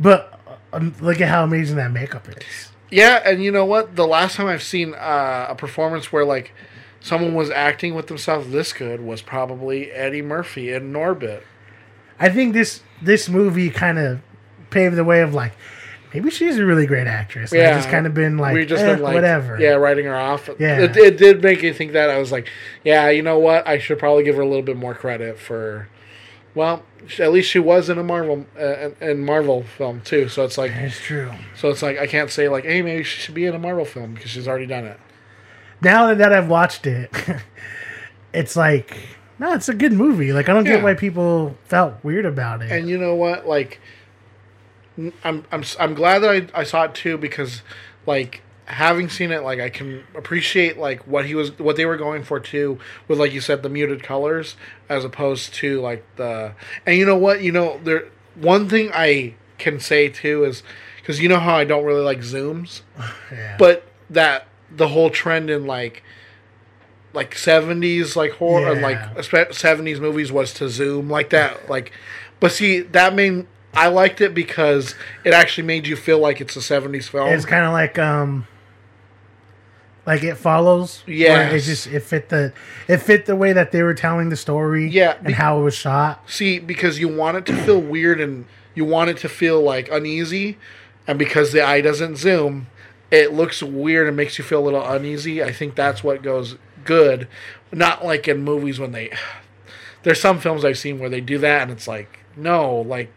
But um, look at how amazing that makeup is. Yeah, and you know what? The last time I've seen uh, a performance where like someone was acting with themselves this good was probably Eddie Murphy in Norbit. I think this this movie kind of paved the way of like maybe she's a really great actress. Yeah, I've just kind of been like, we've just eh, been like, whatever. yeah, writing her off. Yeah. it, it did make you think that. I was like, yeah, you know what? I should probably give her a little bit more credit for. Well, at least she was in a Marvel uh, in Marvel film too. So it's like, It's true. so it's like I can't say like, hey, maybe she should be in a Marvel film because she's already done it. Now that I've watched it, it's like no, it's a good movie. Like I don't Yeah. get why people felt weird about it. And you know what? Like, I'm I'm I'm glad that I, I saw it too because, like, having seen it, like I can appreciate like what he was what they were going for too with like you said the muted colors as opposed to like the and you know what you know there one thing I can say too is because you know how I don't really like zooms, Yeah. but that the whole trend in like like 70s like horror Yeah. like 70s movies was to zoom like that like but see that made i liked it because it actually made you feel like it's a 70s film it's kind of like um like it follows Yeah, it just it fit the it fit the way that they were telling the story Yeah, and be- how it was shot. See because you want it to feel weird and you want it to feel like uneasy and because the eye doesn't zoom it looks weird and makes you feel a little uneasy. I think that's what goes good. Not like in movies when they there's some films i've seen where they do that and it's like no like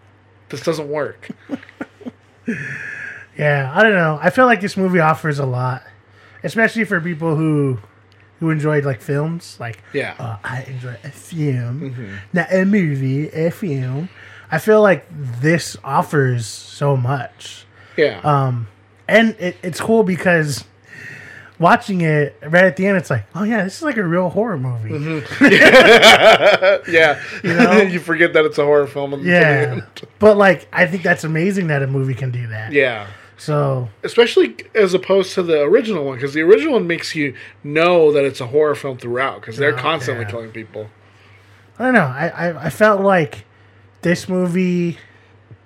this doesn't work. Yeah i don't know. I feel like this movie offers a lot especially for people who who enjoyed like films. Like Yeah. uh, i enjoy a film. Not a movie a film. I feel like this offers so much. Yeah. Um and it, it's cool because watching it right at the end it's like oh yeah this is like a real horror movie. Yeah. You know? you forget that it's a horror film in yeah. the end. but like i think that's amazing that a movie can do that. Yeah so especially as opposed to the original one because the original one makes you know that it's a horror film throughout because they're Oh, constantly yeah. killing people. I don't know. I, I i felt like this movie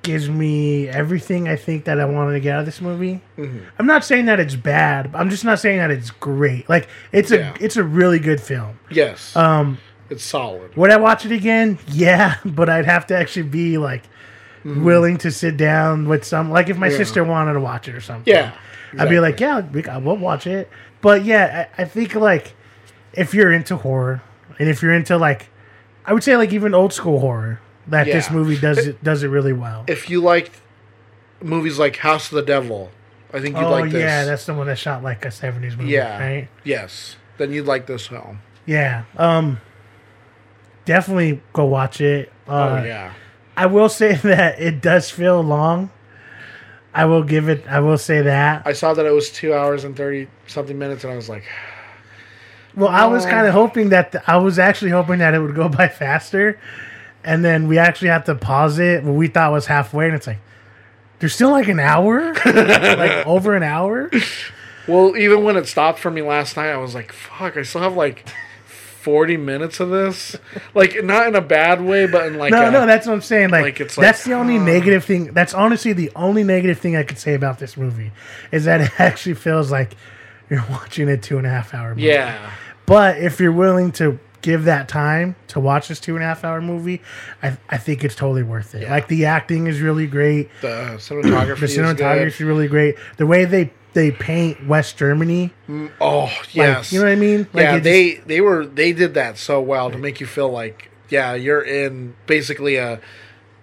gives me everything i think that i wanted to get out of this movie. Mm-hmm. i'm not saying that it's bad i'm just not saying that it's great. Like it's a it's a really good film. Yes. Um it's solid. Would I watch it again? Yeah, but I'd have to actually be like willing to sit down with some. Like if my Mm-hmm. Yeah. sister wanted to watch it or something. Yeah, I'd be like, yeah, we, I will watch it. But yeah, I, I think like if you're into horror and if you're into like, I would say like even old school horror, that this movie does it does it really well. if you liked movies like house of the devil i think you'd oh like this yeah, that's the one that shot like a '70s movie, yeah right? yes then you'd like this film Yeah. Um. Definitely go watch it. Uh, oh yeah I will say that it does feel long. I will give it. I will say that. i saw that it was two hours and 30 something minutes and i was like Well, I was oh. kind of hoping that the, I was actually hoping that it would go by faster, and then we actually have to pause it. What we thought was halfway, and it's like there's still like an hour, like over an hour. well even when it stopped for me last night i was like fuck i still have like 40 minutes of this like not in a bad way but in like no, a, no, that's what I'm saying. Like, like, it's that's like, the only uh, negative thing. That's honestly the only negative thing I could say about this movie is that it actually feels like you're watching a two and a half hour movie. yeah But if you're willing to give that time to watch this two and a half hour movie, I, I think it's totally worth it. Yeah. Like the acting is really great. the cinematography The is cinematography is really great. The way they they paint West Germany, good. oh like, yes you know what I mean? Like yeah they they were they did that so well to make you feel like yeah you're in basically a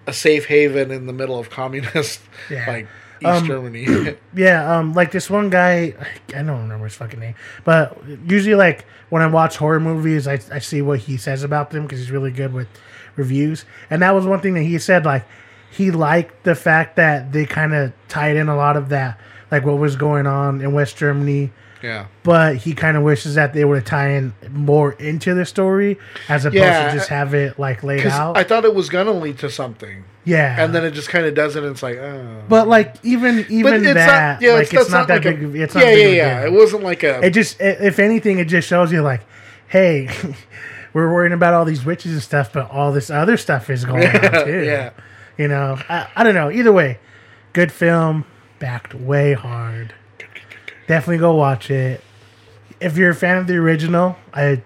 a safe haven in the middle of communist Yeah. like East Germany. Yeah, um, like this one guy, I don't remember his fucking name, but usually, like when I watch horror movies, I, I see what he says about them because he's really good with reviews. And that was one thing that he said, like he liked the fact that they kind of tied in a lot of that, like what was going on in West Germany. yeah. But he kind of wishes that they would tie in more into the story as opposed Yeah, to just have it like laid out. I thought it was gonna lead to something, yeah, and then it just kind of doesn't. And it's like, oh. but like even even that, not, yeah, like it's, it's, that's not, that like big. a, it's not yeah, yeah, yeah. deal. It wasn't like a. it just if anything it just shows you like hey we're worrying about all these witches and stuff but all this other stuff is going on too yeah. you know I, I don't know either way good film backed way hard definitely go watch it if you're a fan of the original i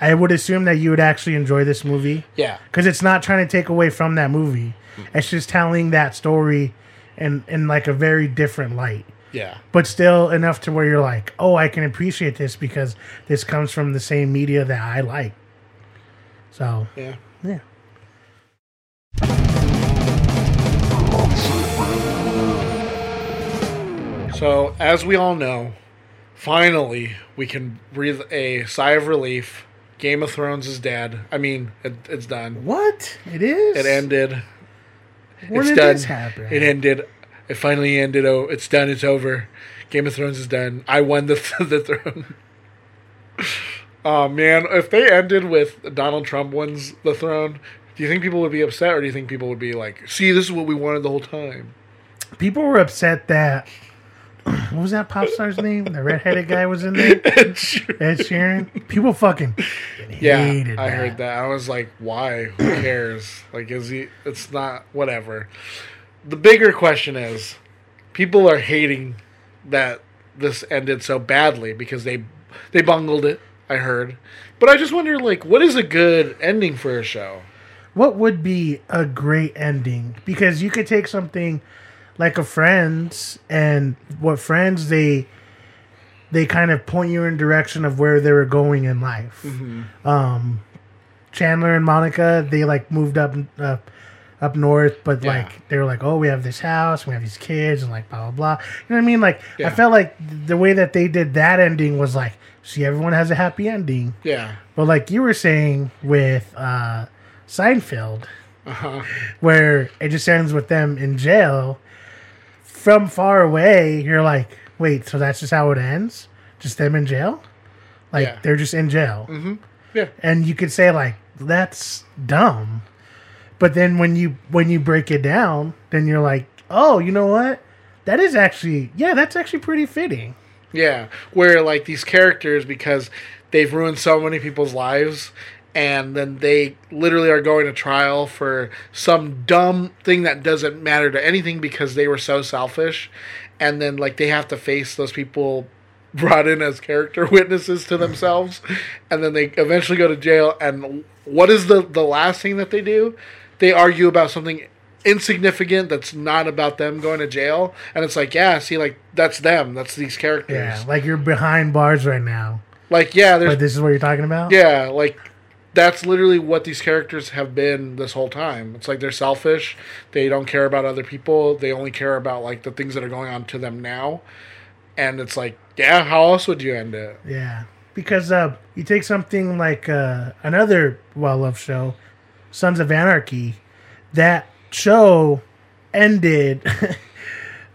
i would assume that you would actually enjoy this movie yeah. because it's not trying to take away from that movie mm. it's just telling that story in in like a very different light Yeah. but still enough to where you're like, oh, I can appreciate this because this comes from the same media that I like. So Yeah. yeah, So, as we all know, finally we can breathe a sigh of relief. Game of Thrones is dead. I mean, it, it's done. what it is? It ended. When it's did done. this happen? It ended. It finally ended. Oh, it's done. It's over. Game of Thrones is done. I won the the throne. oh man, if they ended with Donald Trump wins the throne, do you think people would be upset, or do you think people would be like, "See, this is what we wanted the whole time"? People were upset that what was that pop star's name? The redheaded guy was in there. Ed Sheeran. People fucking Yeah, hated I that. heard that. I was like, "Why? Who cares? like, is he? It's not whatever." The bigger question is, people are hating that this ended so badly because they they bungled it. I heard, but I just wonder, like, what is a good ending for a show? What would be a great ending? Because you could take something like a Friends, and what Friends they they kind of point you in direction of where they were going in life. Um, Chandler and Monica they like moved up up up north, but Yeah. like they were like, oh, we have this house, we have these kids, and like blah blah blah. You know what I mean? Like Yeah. I felt like the way that they did that ending was like, see, everyone has a happy ending. Yeah, But like you were saying with uh, Seinfeld, uh-huh. where it just ends with them in jail. From far away, you're like, wait, so that's just how it ends? Just them in jail? Like Yeah. they're just in jail. Mm-hmm. yeah, And you could say like, that's dumb. But then when you when you break it down, then you're like, oh, you know what? That is actually yeah, that's actually pretty fitting. yeah. Where like these characters, because they've ruined so many people's lives. And then they literally are going to trial for some dumb thing that doesn't matter to anything because they were so selfish. And then, like, they have to face those people brought in as character witnesses to themselves. And then they eventually go to jail. And what is the, the last thing that they do? They argue about something insignificant that's not about them going to jail. And it's like, yeah, see, like, that's them. That's these characters. Yeah, like you're behind bars right now. Like, yeah, there's But this is what you're talking about? yeah, like that's literally what these characters have been this whole time. It's like they're selfish. They don't care about other people. They only care about like the things that are going on to them now. And it's like, yeah, how else would you end it? Yeah, because uh, you take something like uh, another well-loved show, Sons of Anarchy. That show ended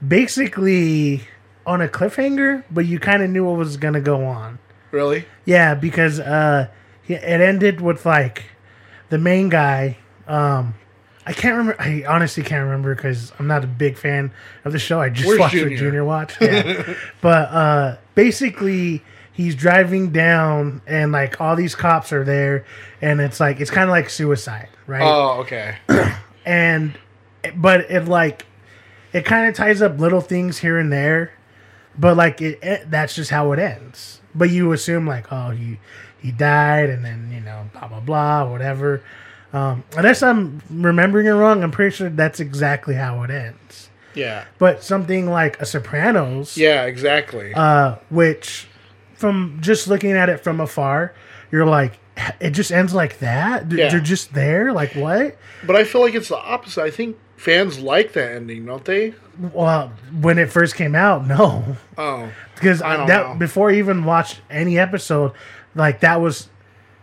basically on a cliffhanger, but you kind of knew what was gonna go on. Really? Yeah, because uh, it ended with like the main guy. Um, I can't remember. I honestly can't remember because I'm not a big fan of the show. I just Where's watched Junior? the junior watch. Yeah. but uh, basically, he's driving down, and like all these cops are there, and it's like it's kind of like suicide, right? Oh, okay. and but it like it kind of ties up little things here and there but like it, it that's just how it ends but you assume like oh he he died and then you know blah blah blah whatever um unless i'm remembering it wrong i'm pretty sure that's exactly how it ends Yeah. but something like a sopranos Yeah, exactly. uh which from just looking at it from afar you're like it just ends like that Yeah. they're just there like what but I feel like it's the opposite. I think fans like that ending, don't they? Well, when it first came out, no, Oh, because I don't that know. before I even watched any episode, like that was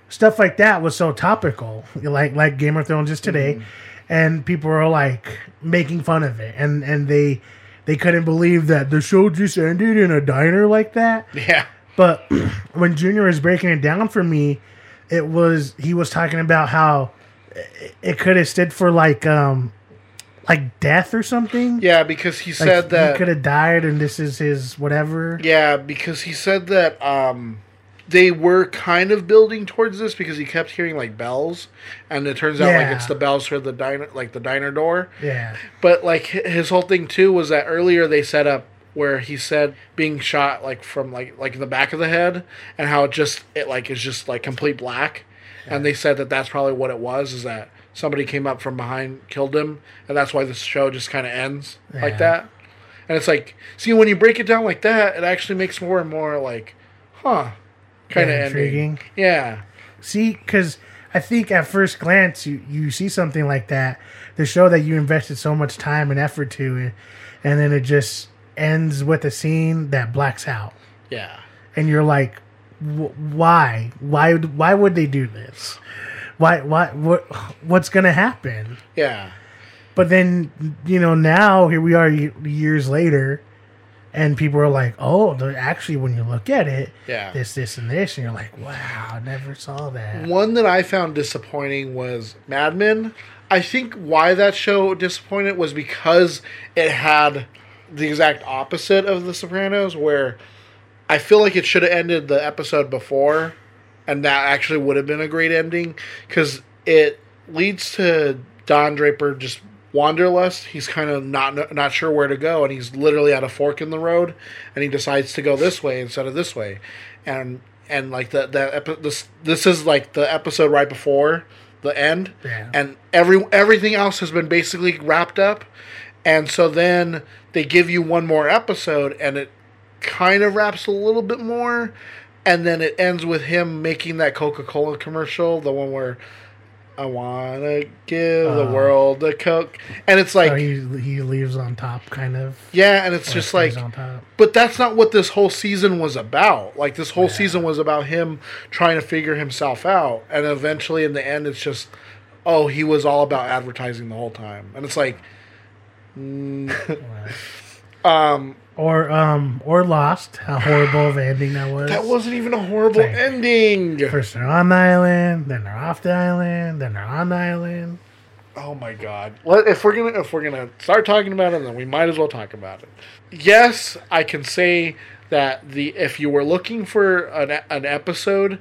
stuff like that was so topical, like like Game of Thrones is today, Mm-hmm. and people were like making fun of it, and and they they couldn't believe that the show just ended in a diner like that. yeah, But when Junior was breaking it down for me, it was he was talking about how it- it could have stood for like um like death or something. yeah, because he Like, said that. he could have died, and this is his whatever. Yeah, because he said that um, they were kind of building towards this because he kept hearing like bells, and it turns out like it's the bells for the diner, like the diner door. Yeah, But like his whole thing too was that earlier they set up where he said being shot like from like like the back of the head, and how it just it like is just like complete black, and they said that that's probably what it was is that somebody came up from behind killed him, and that's why the show just kind of ends Yeah. like that. And it's like, see, when you break it down like that, it actually makes more and more like, huh, kind of Yeah, ending. intriguing. Yeah, see, because I think at first glance you you see something like that, the show that you invested so much time and effort to, and then it just ends with a scene that blacks out. yeah, and you're like, "Wh- why, why, why would they do this? Why, why, what, what's gonna happen? yeah, But then, you know, now here we are years later, and people are like, oh, actually, when you look at it, yeah. this, this, and this, and you're like, wow, I never saw that. One that I found disappointing was Mad Men. I think why that show disappointed was because it had the exact opposite of The Sopranos, where I feel like it should have ended the episode before, and that actually would have been a great ending because it leads to Don Draper just wanderlust. He's kind of not not sure where to go, and he's literally at a fork in the road, and he decides to go this way instead of this way, and and like the the epi- this this is like the episode right before the end, Yeah. and every everything else has been basically wrapped up, and so then they give you one more episode, and it kind of wraps a little bit more, and then it ends with him making that Coca Cola commercial, the one where. I wanna give the Oh. world a Coke, and it's like, so he, he leaves on top, kind of. yeah, and it's just like, but that's not what this whole season was about. Like this whole season was about him trying to figure himself out, and eventually, in the end, it's just, oh, he was all about advertising the whole time, and it's like, um, Or um, or Lost. How horrible of an ending that was. that wasn't even a horrible ending. First they're on the island, then they're off the island, then they're on the island. Oh my god! Let, if we're gonna if we're gonna start talking about it, then we might as well talk about it. Yes, I can say that the if you were looking for an an episode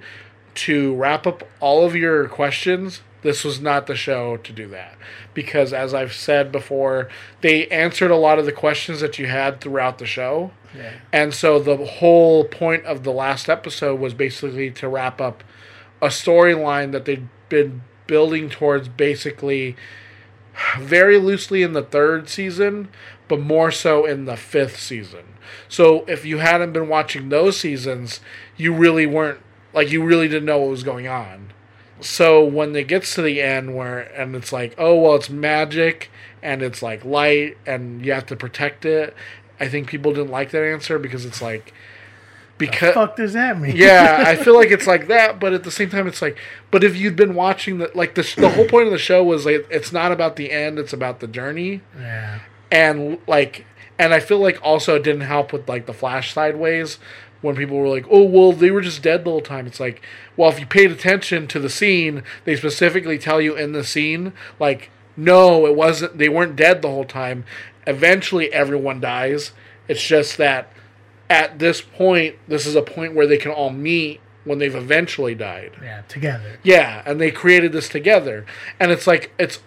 to wrap up all of your questions, this was not the show to do that because, as I've said before, they answered a lot of the questions that you had throughout the show, and so the whole point of the last episode was basically to wrap up a storyline that they'd been building towards basically very loosely in the third season, but more so in the fifth season. So if you hadn't been watching those seasons, you really weren't like you really didn't know what was going on. So when it gets to the end where and it's like, oh well it's magic and it's like light and you have to protect it. I think people didn't like that answer because it's like because fuck does that mean? yeah, I feel like it's like that, but at the same time, it's like, but if you'd been watching the like the the whole point of the show was like it's not about the end, it's about the journey, yeah. and like, and I feel like also it didn't help with like the flash sideways when people were like, oh well, they were just dead the whole time. It's like, well, if you paid attention to the scene, they specifically tell you in the scene like, no, it wasn't. They weren't dead the whole time. Eventually, everyone dies. It's just that at this point, this is a point where they can all meet when they've eventually died. Yeah, together. Yeah, and they created this together, and it's like it's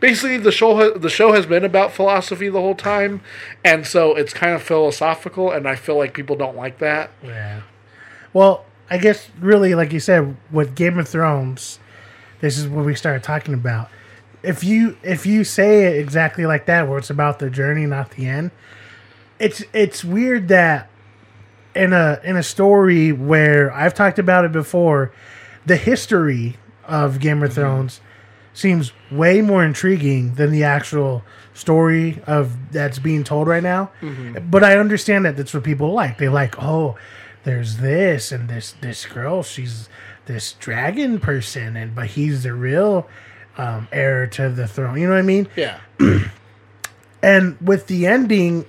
basically the show. Ha- the show has been about philosophy the whole time, and so it's kind of philosophical, and I feel like people don't like that. Yeah. Well, I guess really, like you said, with Game of Thrones, this is what we started talking about. If you if you say it exactly like that, where it's about the journey, not the end, it's it's weird that in a in a story where I've talked about it before, the history of Game of mm-hmm. Thrones seems way more intriguing than the actual story of that's being told right now. But I understand that that's what people like. They like, oh, there's this and this this girl, she's this dragon person, and but he's the real um, heir to the throne. You know what I mean? Yeah. And with the ending,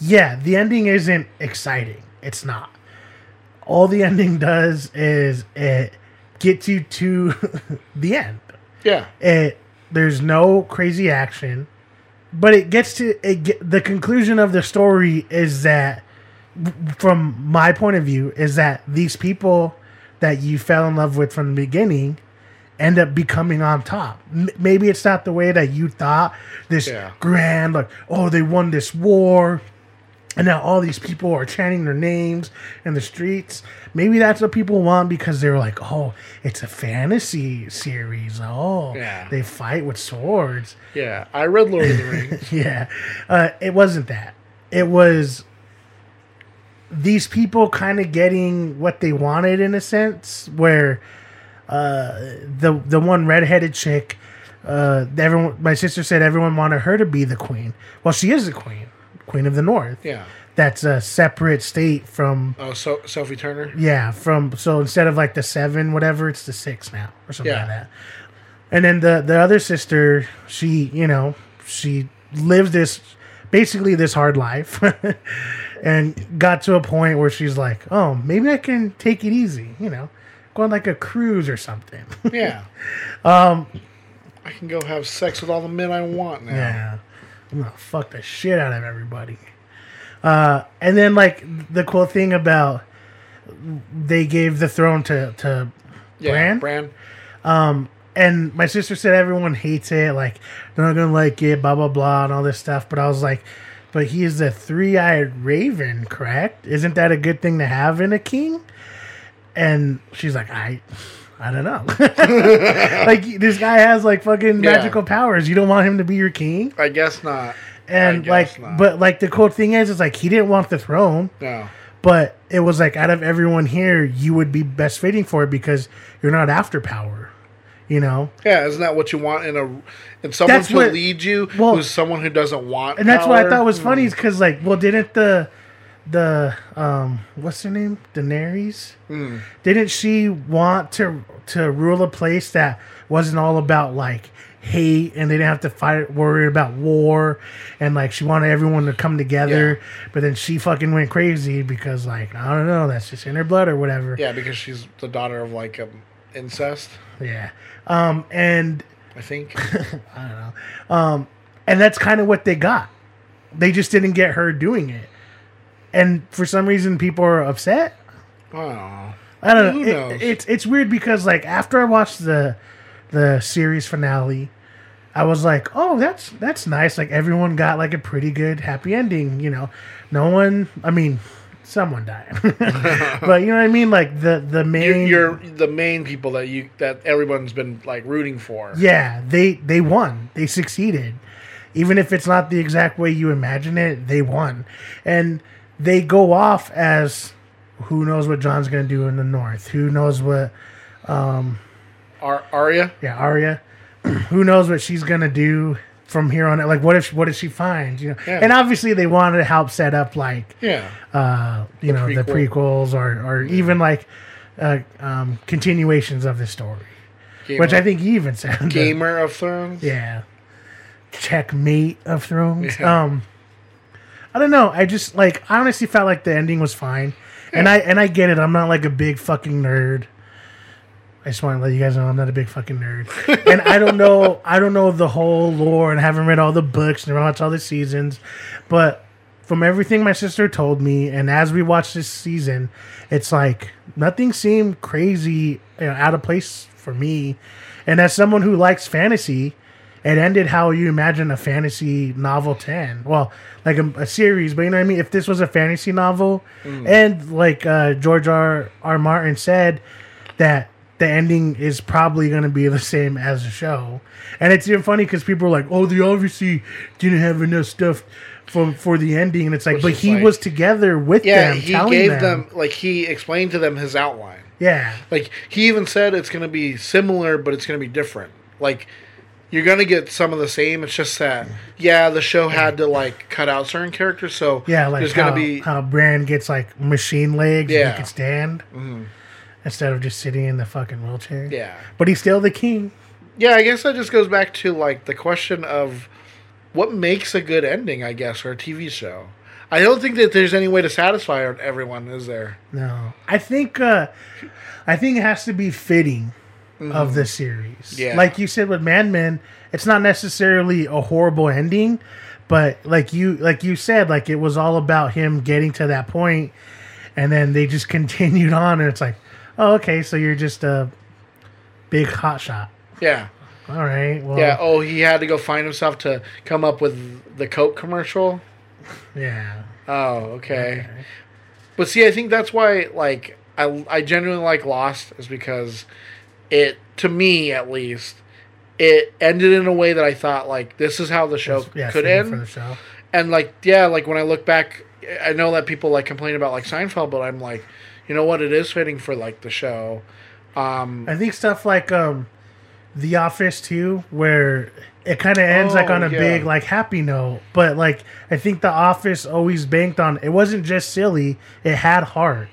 yeah, the ending isn't exciting. It's not. All the ending does is it gets you to the end. Yeah. It there's no crazy action, but it gets to it. Get, the conclusion of the story is that, from my point of view, is that these people that you fell in love with from the beginning end up becoming on top. M- maybe it's not the way that you thought. This Yeah. grand, like, oh, they won this war. And now all these people are chanting their names in the streets. Maybe that's what people want because they're like, oh, it's a fantasy series. Oh, Yeah. they fight with swords. Yeah. I read Lord of the Rings. Yeah. Uh, it wasn't that. It was these people kind of getting what they wanted in a sense, where uh, the the one redheaded chick, uh, everyone, my sister said everyone wanted her to be the queen. Well, she is the queen, queen of the north. Yeah. That's a separate state from Oh, so Sophie Turner. yeah, from so instead of like the seven, whatever, it's the six now or something Yeah. like that. And then the the other sister, she you know she lived this basically this hard life, and got to a point where she's like, oh, maybe I can take it easy, you know, go on like a cruise or something. Yeah. um, I can go have sex with all the men I want now. Yeah. I'm gonna fuck the shit out of everybody. Uh, and then like the cool thing about they gave the throne to to Yeah. Bran. Bran. Um, and my sister said everyone hates it, like they're not gonna like it, blah blah blah, and all this stuff. But I was like, but he is the three-eyed raven, correct? Isn't that a good thing to have in a king? And she's like, I, I don't know. like this guy has like fucking Yeah. magical powers. You don't want him to be your king? I guess not. And I like, not. but like the cool thing is, is like he didn't want the throne, No. but it was like out of everyone here, you would be best fitting for it because you're not after power. You know, Yeah, isn't that what you want in a in someone That's to what- lead you well- who's someone who doesn't want and that's what I thought was funny hmm. is because like, well, didn't the the um what's her name? Daenerys? Hmm. Didn't she want to to rule a place that wasn't all about like hate and they didn't have to fight worry about war and like she wanted everyone to come together but then she fucking went crazy because like i don't know that's just in her blood or whatever. Yeah, because she's the daughter of like um, incest, yeah. Um and I think. I don't know. Um and that's kind of what they got. They just didn't get her doing it and for some reason people are upset oh. I don't know. It- it's it's weird because like after I watched the the series finale, I was like, oh, that's that's nice. Like everyone got like a pretty good happy ending. You know, no one. I mean, someone died, but you know what I mean. Like the the You're, main. you're the main people that you that everyone's been like rooting for. yeah, they they won. They succeeded, even if it's not the exact way you imagine it. They won, and they go off as who knows what Jon's gonna do in the north. Who knows what Ar- Arya. Yeah, Arya. Who knows what she's gonna do from here on? out? Like, what if what does she find? You know, Yeah. and obviously they wanted to help set up like, Yeah. uh, you know, the prequels or or even like uh, um, continuations of the story, which I think you even said. Gamer of Thrones. Yeah. Checkmate of Thrones. Yeah. Um I don't know. I just like I honestly felt like the ending was fine. And I and I get it. I'm not like a big fucking nerd. I just want to let you guys know I'm not a big fucking nerd. and I don't know I don't know the whole lore and haven't read all the books and watched all the seasons. But from everything my sister told me and as we watched this season, it's like nothing seemed crazy you know, out of place for me. And as someone who likes fantasy, it ended how you imagine a fantasy novel to end. Well, like a, a series, but you know what I mean? If this was a fantasy novel, and like uh, George R. R. Martin said, that the ending is probably going to be the same as the show. And it's even funny because people are like, oh, they obviously didn't have enough stuff for, for the ending. And it's like, Which but he like- was together with Yeah, them, he telling gave them. them like he explained to them his outline. Yeah. Like he even said it's going to be similar, but it's going to be different. Like you're gonna get some of the same. It's just that yeah, the show had to like cut out certain characters, so Yeah, like there's how, gonna be how Bran gets like machine legs and Yeah. he can stand instead of just sitting in the fucking wheelchair. yeah. But he's still the king. Yeah, I guess that just goes back to like the question of what makes a good ending, I guess, for a TV show. I don't think that there's any way to satisfy everyone, is there? No, I think uh, I think it has to be fitting of the series. Mm-hmm. Yeah. like you said with Mad Men, it's not necessarily a horrible ending, but like you like you said, like it was all about him getting to that point, and then they just continued on, and it's like, oh, okay, so you're just a big hot shot. Yeah. All right, well, Yeah. Oh, he had to go find himself to come up with the Coke commercial. yeah. Oh, okay. But see, I think that's why, like, I I genuinely like Lost is because it, to me at least, it ended in a way that I thought like this is how the show yeah, could end. for the show. and like yeah like when i look back i know that people like complain about like seinfeld but i'm like you know what it is fitting for like the show um I think stuff like um, The Office too, where it kind of ends like Oh, on a yeah. big like happy note. But like I think The Office always banked on it wasn't just silly; it had heart,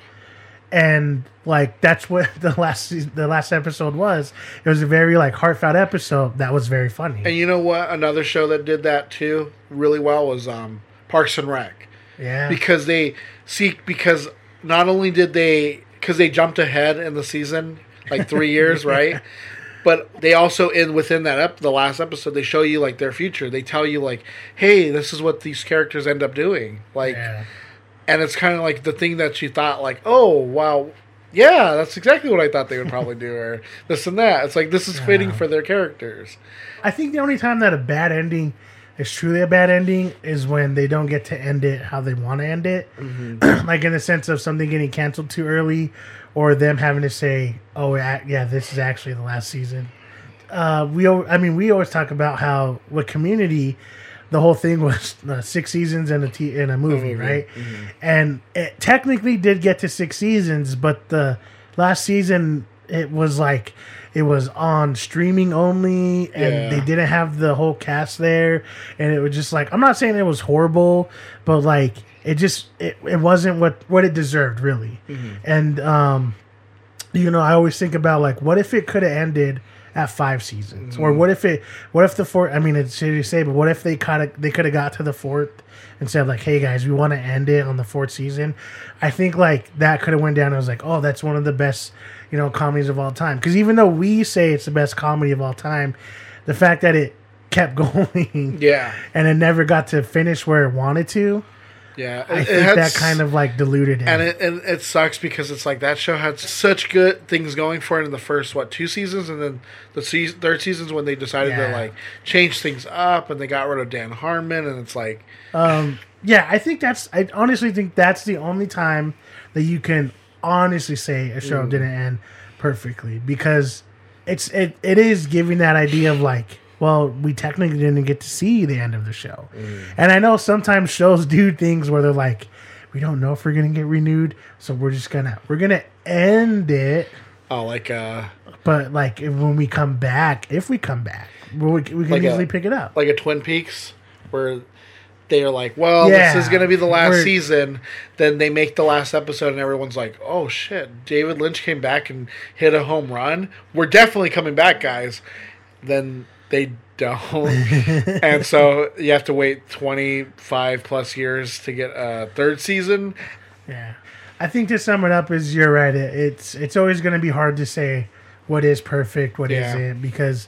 and like that's what the last the last episode was. It was a very like heartfelt episode that was very funny. and you know what? Another show that did that too really well was um parks and rec. Yeah, because they see because not only did they because they jumped ahead in the season like three years right? But they also in within that ep- the last episode they show you like their future. They tell you like hey this is what these characters end up doing. Like yeah. And it's kind of like the thing that she thought like oh wow yeah that's exactly what i thought they would probably do or this and that it's like this is fitting for their characters I think the only time that a bad ending is truly a bad ending is when they don't get to end it how they want to end it. like in the sense of something getting canceled too early or them having to say, oh, yeah, yeah, this is actually the last season. Uh, we, I mean, we always talk about how with Community, the whole thing was uh, six seasons and a t- in a movie, right? And it technically did get to six seasons, but the last season it was like it was on streaming only, and Yeah. they didn't have the whole cast there, and it was just like I'm not saying it was horrible, but like it just it, it wasn't what what it deserved really, and um you know, I always think about like, what if it could have ended at five seasons, or what if it, what if the fourth? I mean, it's shitty to say, but what if they kind of they could have got to the fourth and said like, hey guys, we want to end it on the fourth season. I think like that could have went down. I was like, oh, that's one of the best, you know, comedies of all time. Because even though we say it's the best comedy of all time, the fact that it kept going, yeah and it never got to finish where it wanted to, yeah I think had that kind of like diluted it. and it, and it sucks because it's like that show had such good things going for it in the first what two seasons and then the season, third seasons when they decided Yeah. to like change things up and they got rid of Dan Harmon and it's like Um, yeah, I think that's. I honestly think that's the only time that you can honestly say a show didn't end perfectly because it's it, it is giving that idea of like, well, we technically didn't get to see the end of the show, and I know sometimes shows do things where they're like, we don't know if we're gonna get renewed, so we're just gonna we're gonna end it, oh like uh but like if, when we come back, if we come back, we, we can Like a- easily pick it up. like a Twin Peaks where they're like, well, Yeah. this is going to be the last season. Then they make the last episode, and everyone's like, oh shit, David Lynch came back and hit a home run. We're definitely coming back, guys. Then they don't. and so you have to wait 25 plus years to get a third season. Yeah, I think to sum it up is you're right. It, it's it's always going to be hard to say what is perfect, what Yeah. not because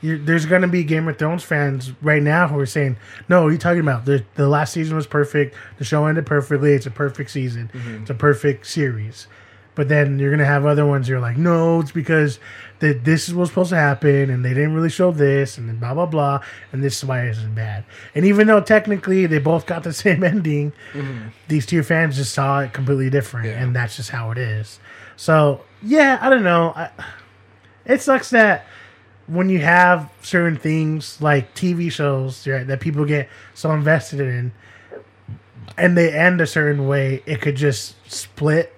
you there's going to be Game of Thrones fans right now who are saying, "No, what are you talking about? The the last season was perfect. The show ended perfectly. It's a perfect season. Mm-hmm. It's a perfect series." But then you're gonna have other ones. You're like, no, it's because that this is what's supposed to happen, and they didn't really show this, and then blah blah blah, and this is why it isn't bad. And even though technically they both got the same ending, mm-hmm. these two fans just saw it completely different, Yeah. and that's just how it is. So yeah, I don't know. I, it sucks that when you have certain things like TV shows right, that people get so invested in, and they end a certain way, it could just split.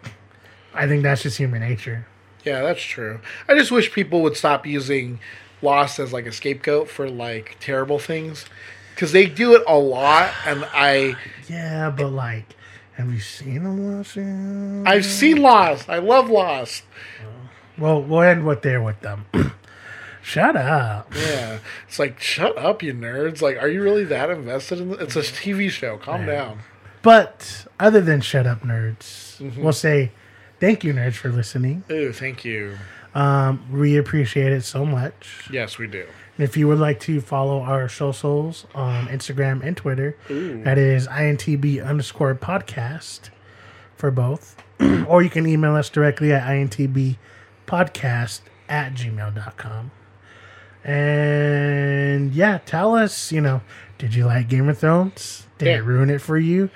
I think that's just human nature. Yeah, that's true. I just wish people would stop using Lost as like a scapegoat for like terrible things because they do it a lot, and I Yeah, but like, have you seen them year? I've seen Lost. I love Lost. Well, we'll end with there with them. Shut up. Yeah, it's like shut up, you nerds. Like, are you really that invested in? It? It's a TV show. Calm down. But other than shut up, nerds, Mm-hmm. we'll say thank you, nerds, for listening. Ooh, thank you. Um, we appreciate it so much. Yes, we do. And if you would like to follow our show souls on Instagram and Twitter, that is INTB underscore podcast for both. or you can email us directly at INTBpodcast at gmail.com. And yeah, tell us, you know, did you like Game of Thrones? Did Yeah. it ruin it for you?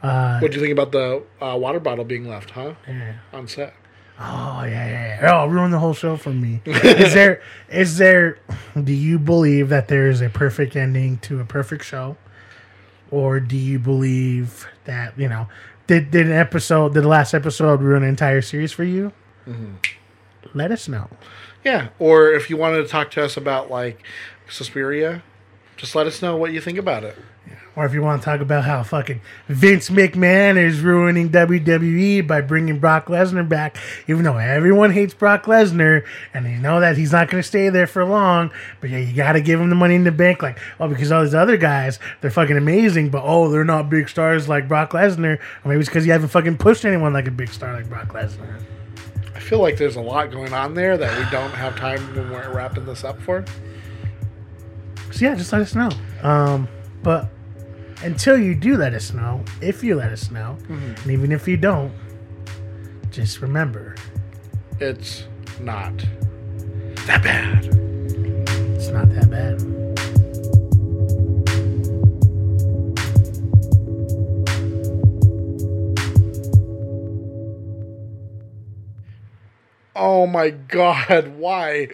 What do you think about the uh, water bottle being left, huh? Yeah. On set. Oh yeah, yeah, yeah. Oh, ruin the whole show for me. is there is there do you believe that there is a perfect ending to a perfect show? Or do you believe that, you know, did did an episode did the last episode ruin an entire series for you? Let us know. Yeah, or if you wanted to talk to us about like Suspiria, just let us know what you think about it. Or if you want to talk about how fucking Vince McMahon is ruining WWE by bringing Brock Lesnar back, even though everyone hates Brock Lesnar and they know that he's not going to stay there for long, but yeah, you got to give him the money in the bank. Like, oh, because all these other guys, they're fucking amazing, but oh, they're not big stars like Brock Lesnar. Or maybe it's because you haven't fucking pushed anyone like a big star like Brock Lesnar. I feel like there's a lot going on there that we don't have time when we're wrapping this up for. So yeah, just let us know. Um, but until you do let us know, if you let us know, mm-hmm. and even if you don't, just remember It's not that bad. it's not that bad. Oh my god, why?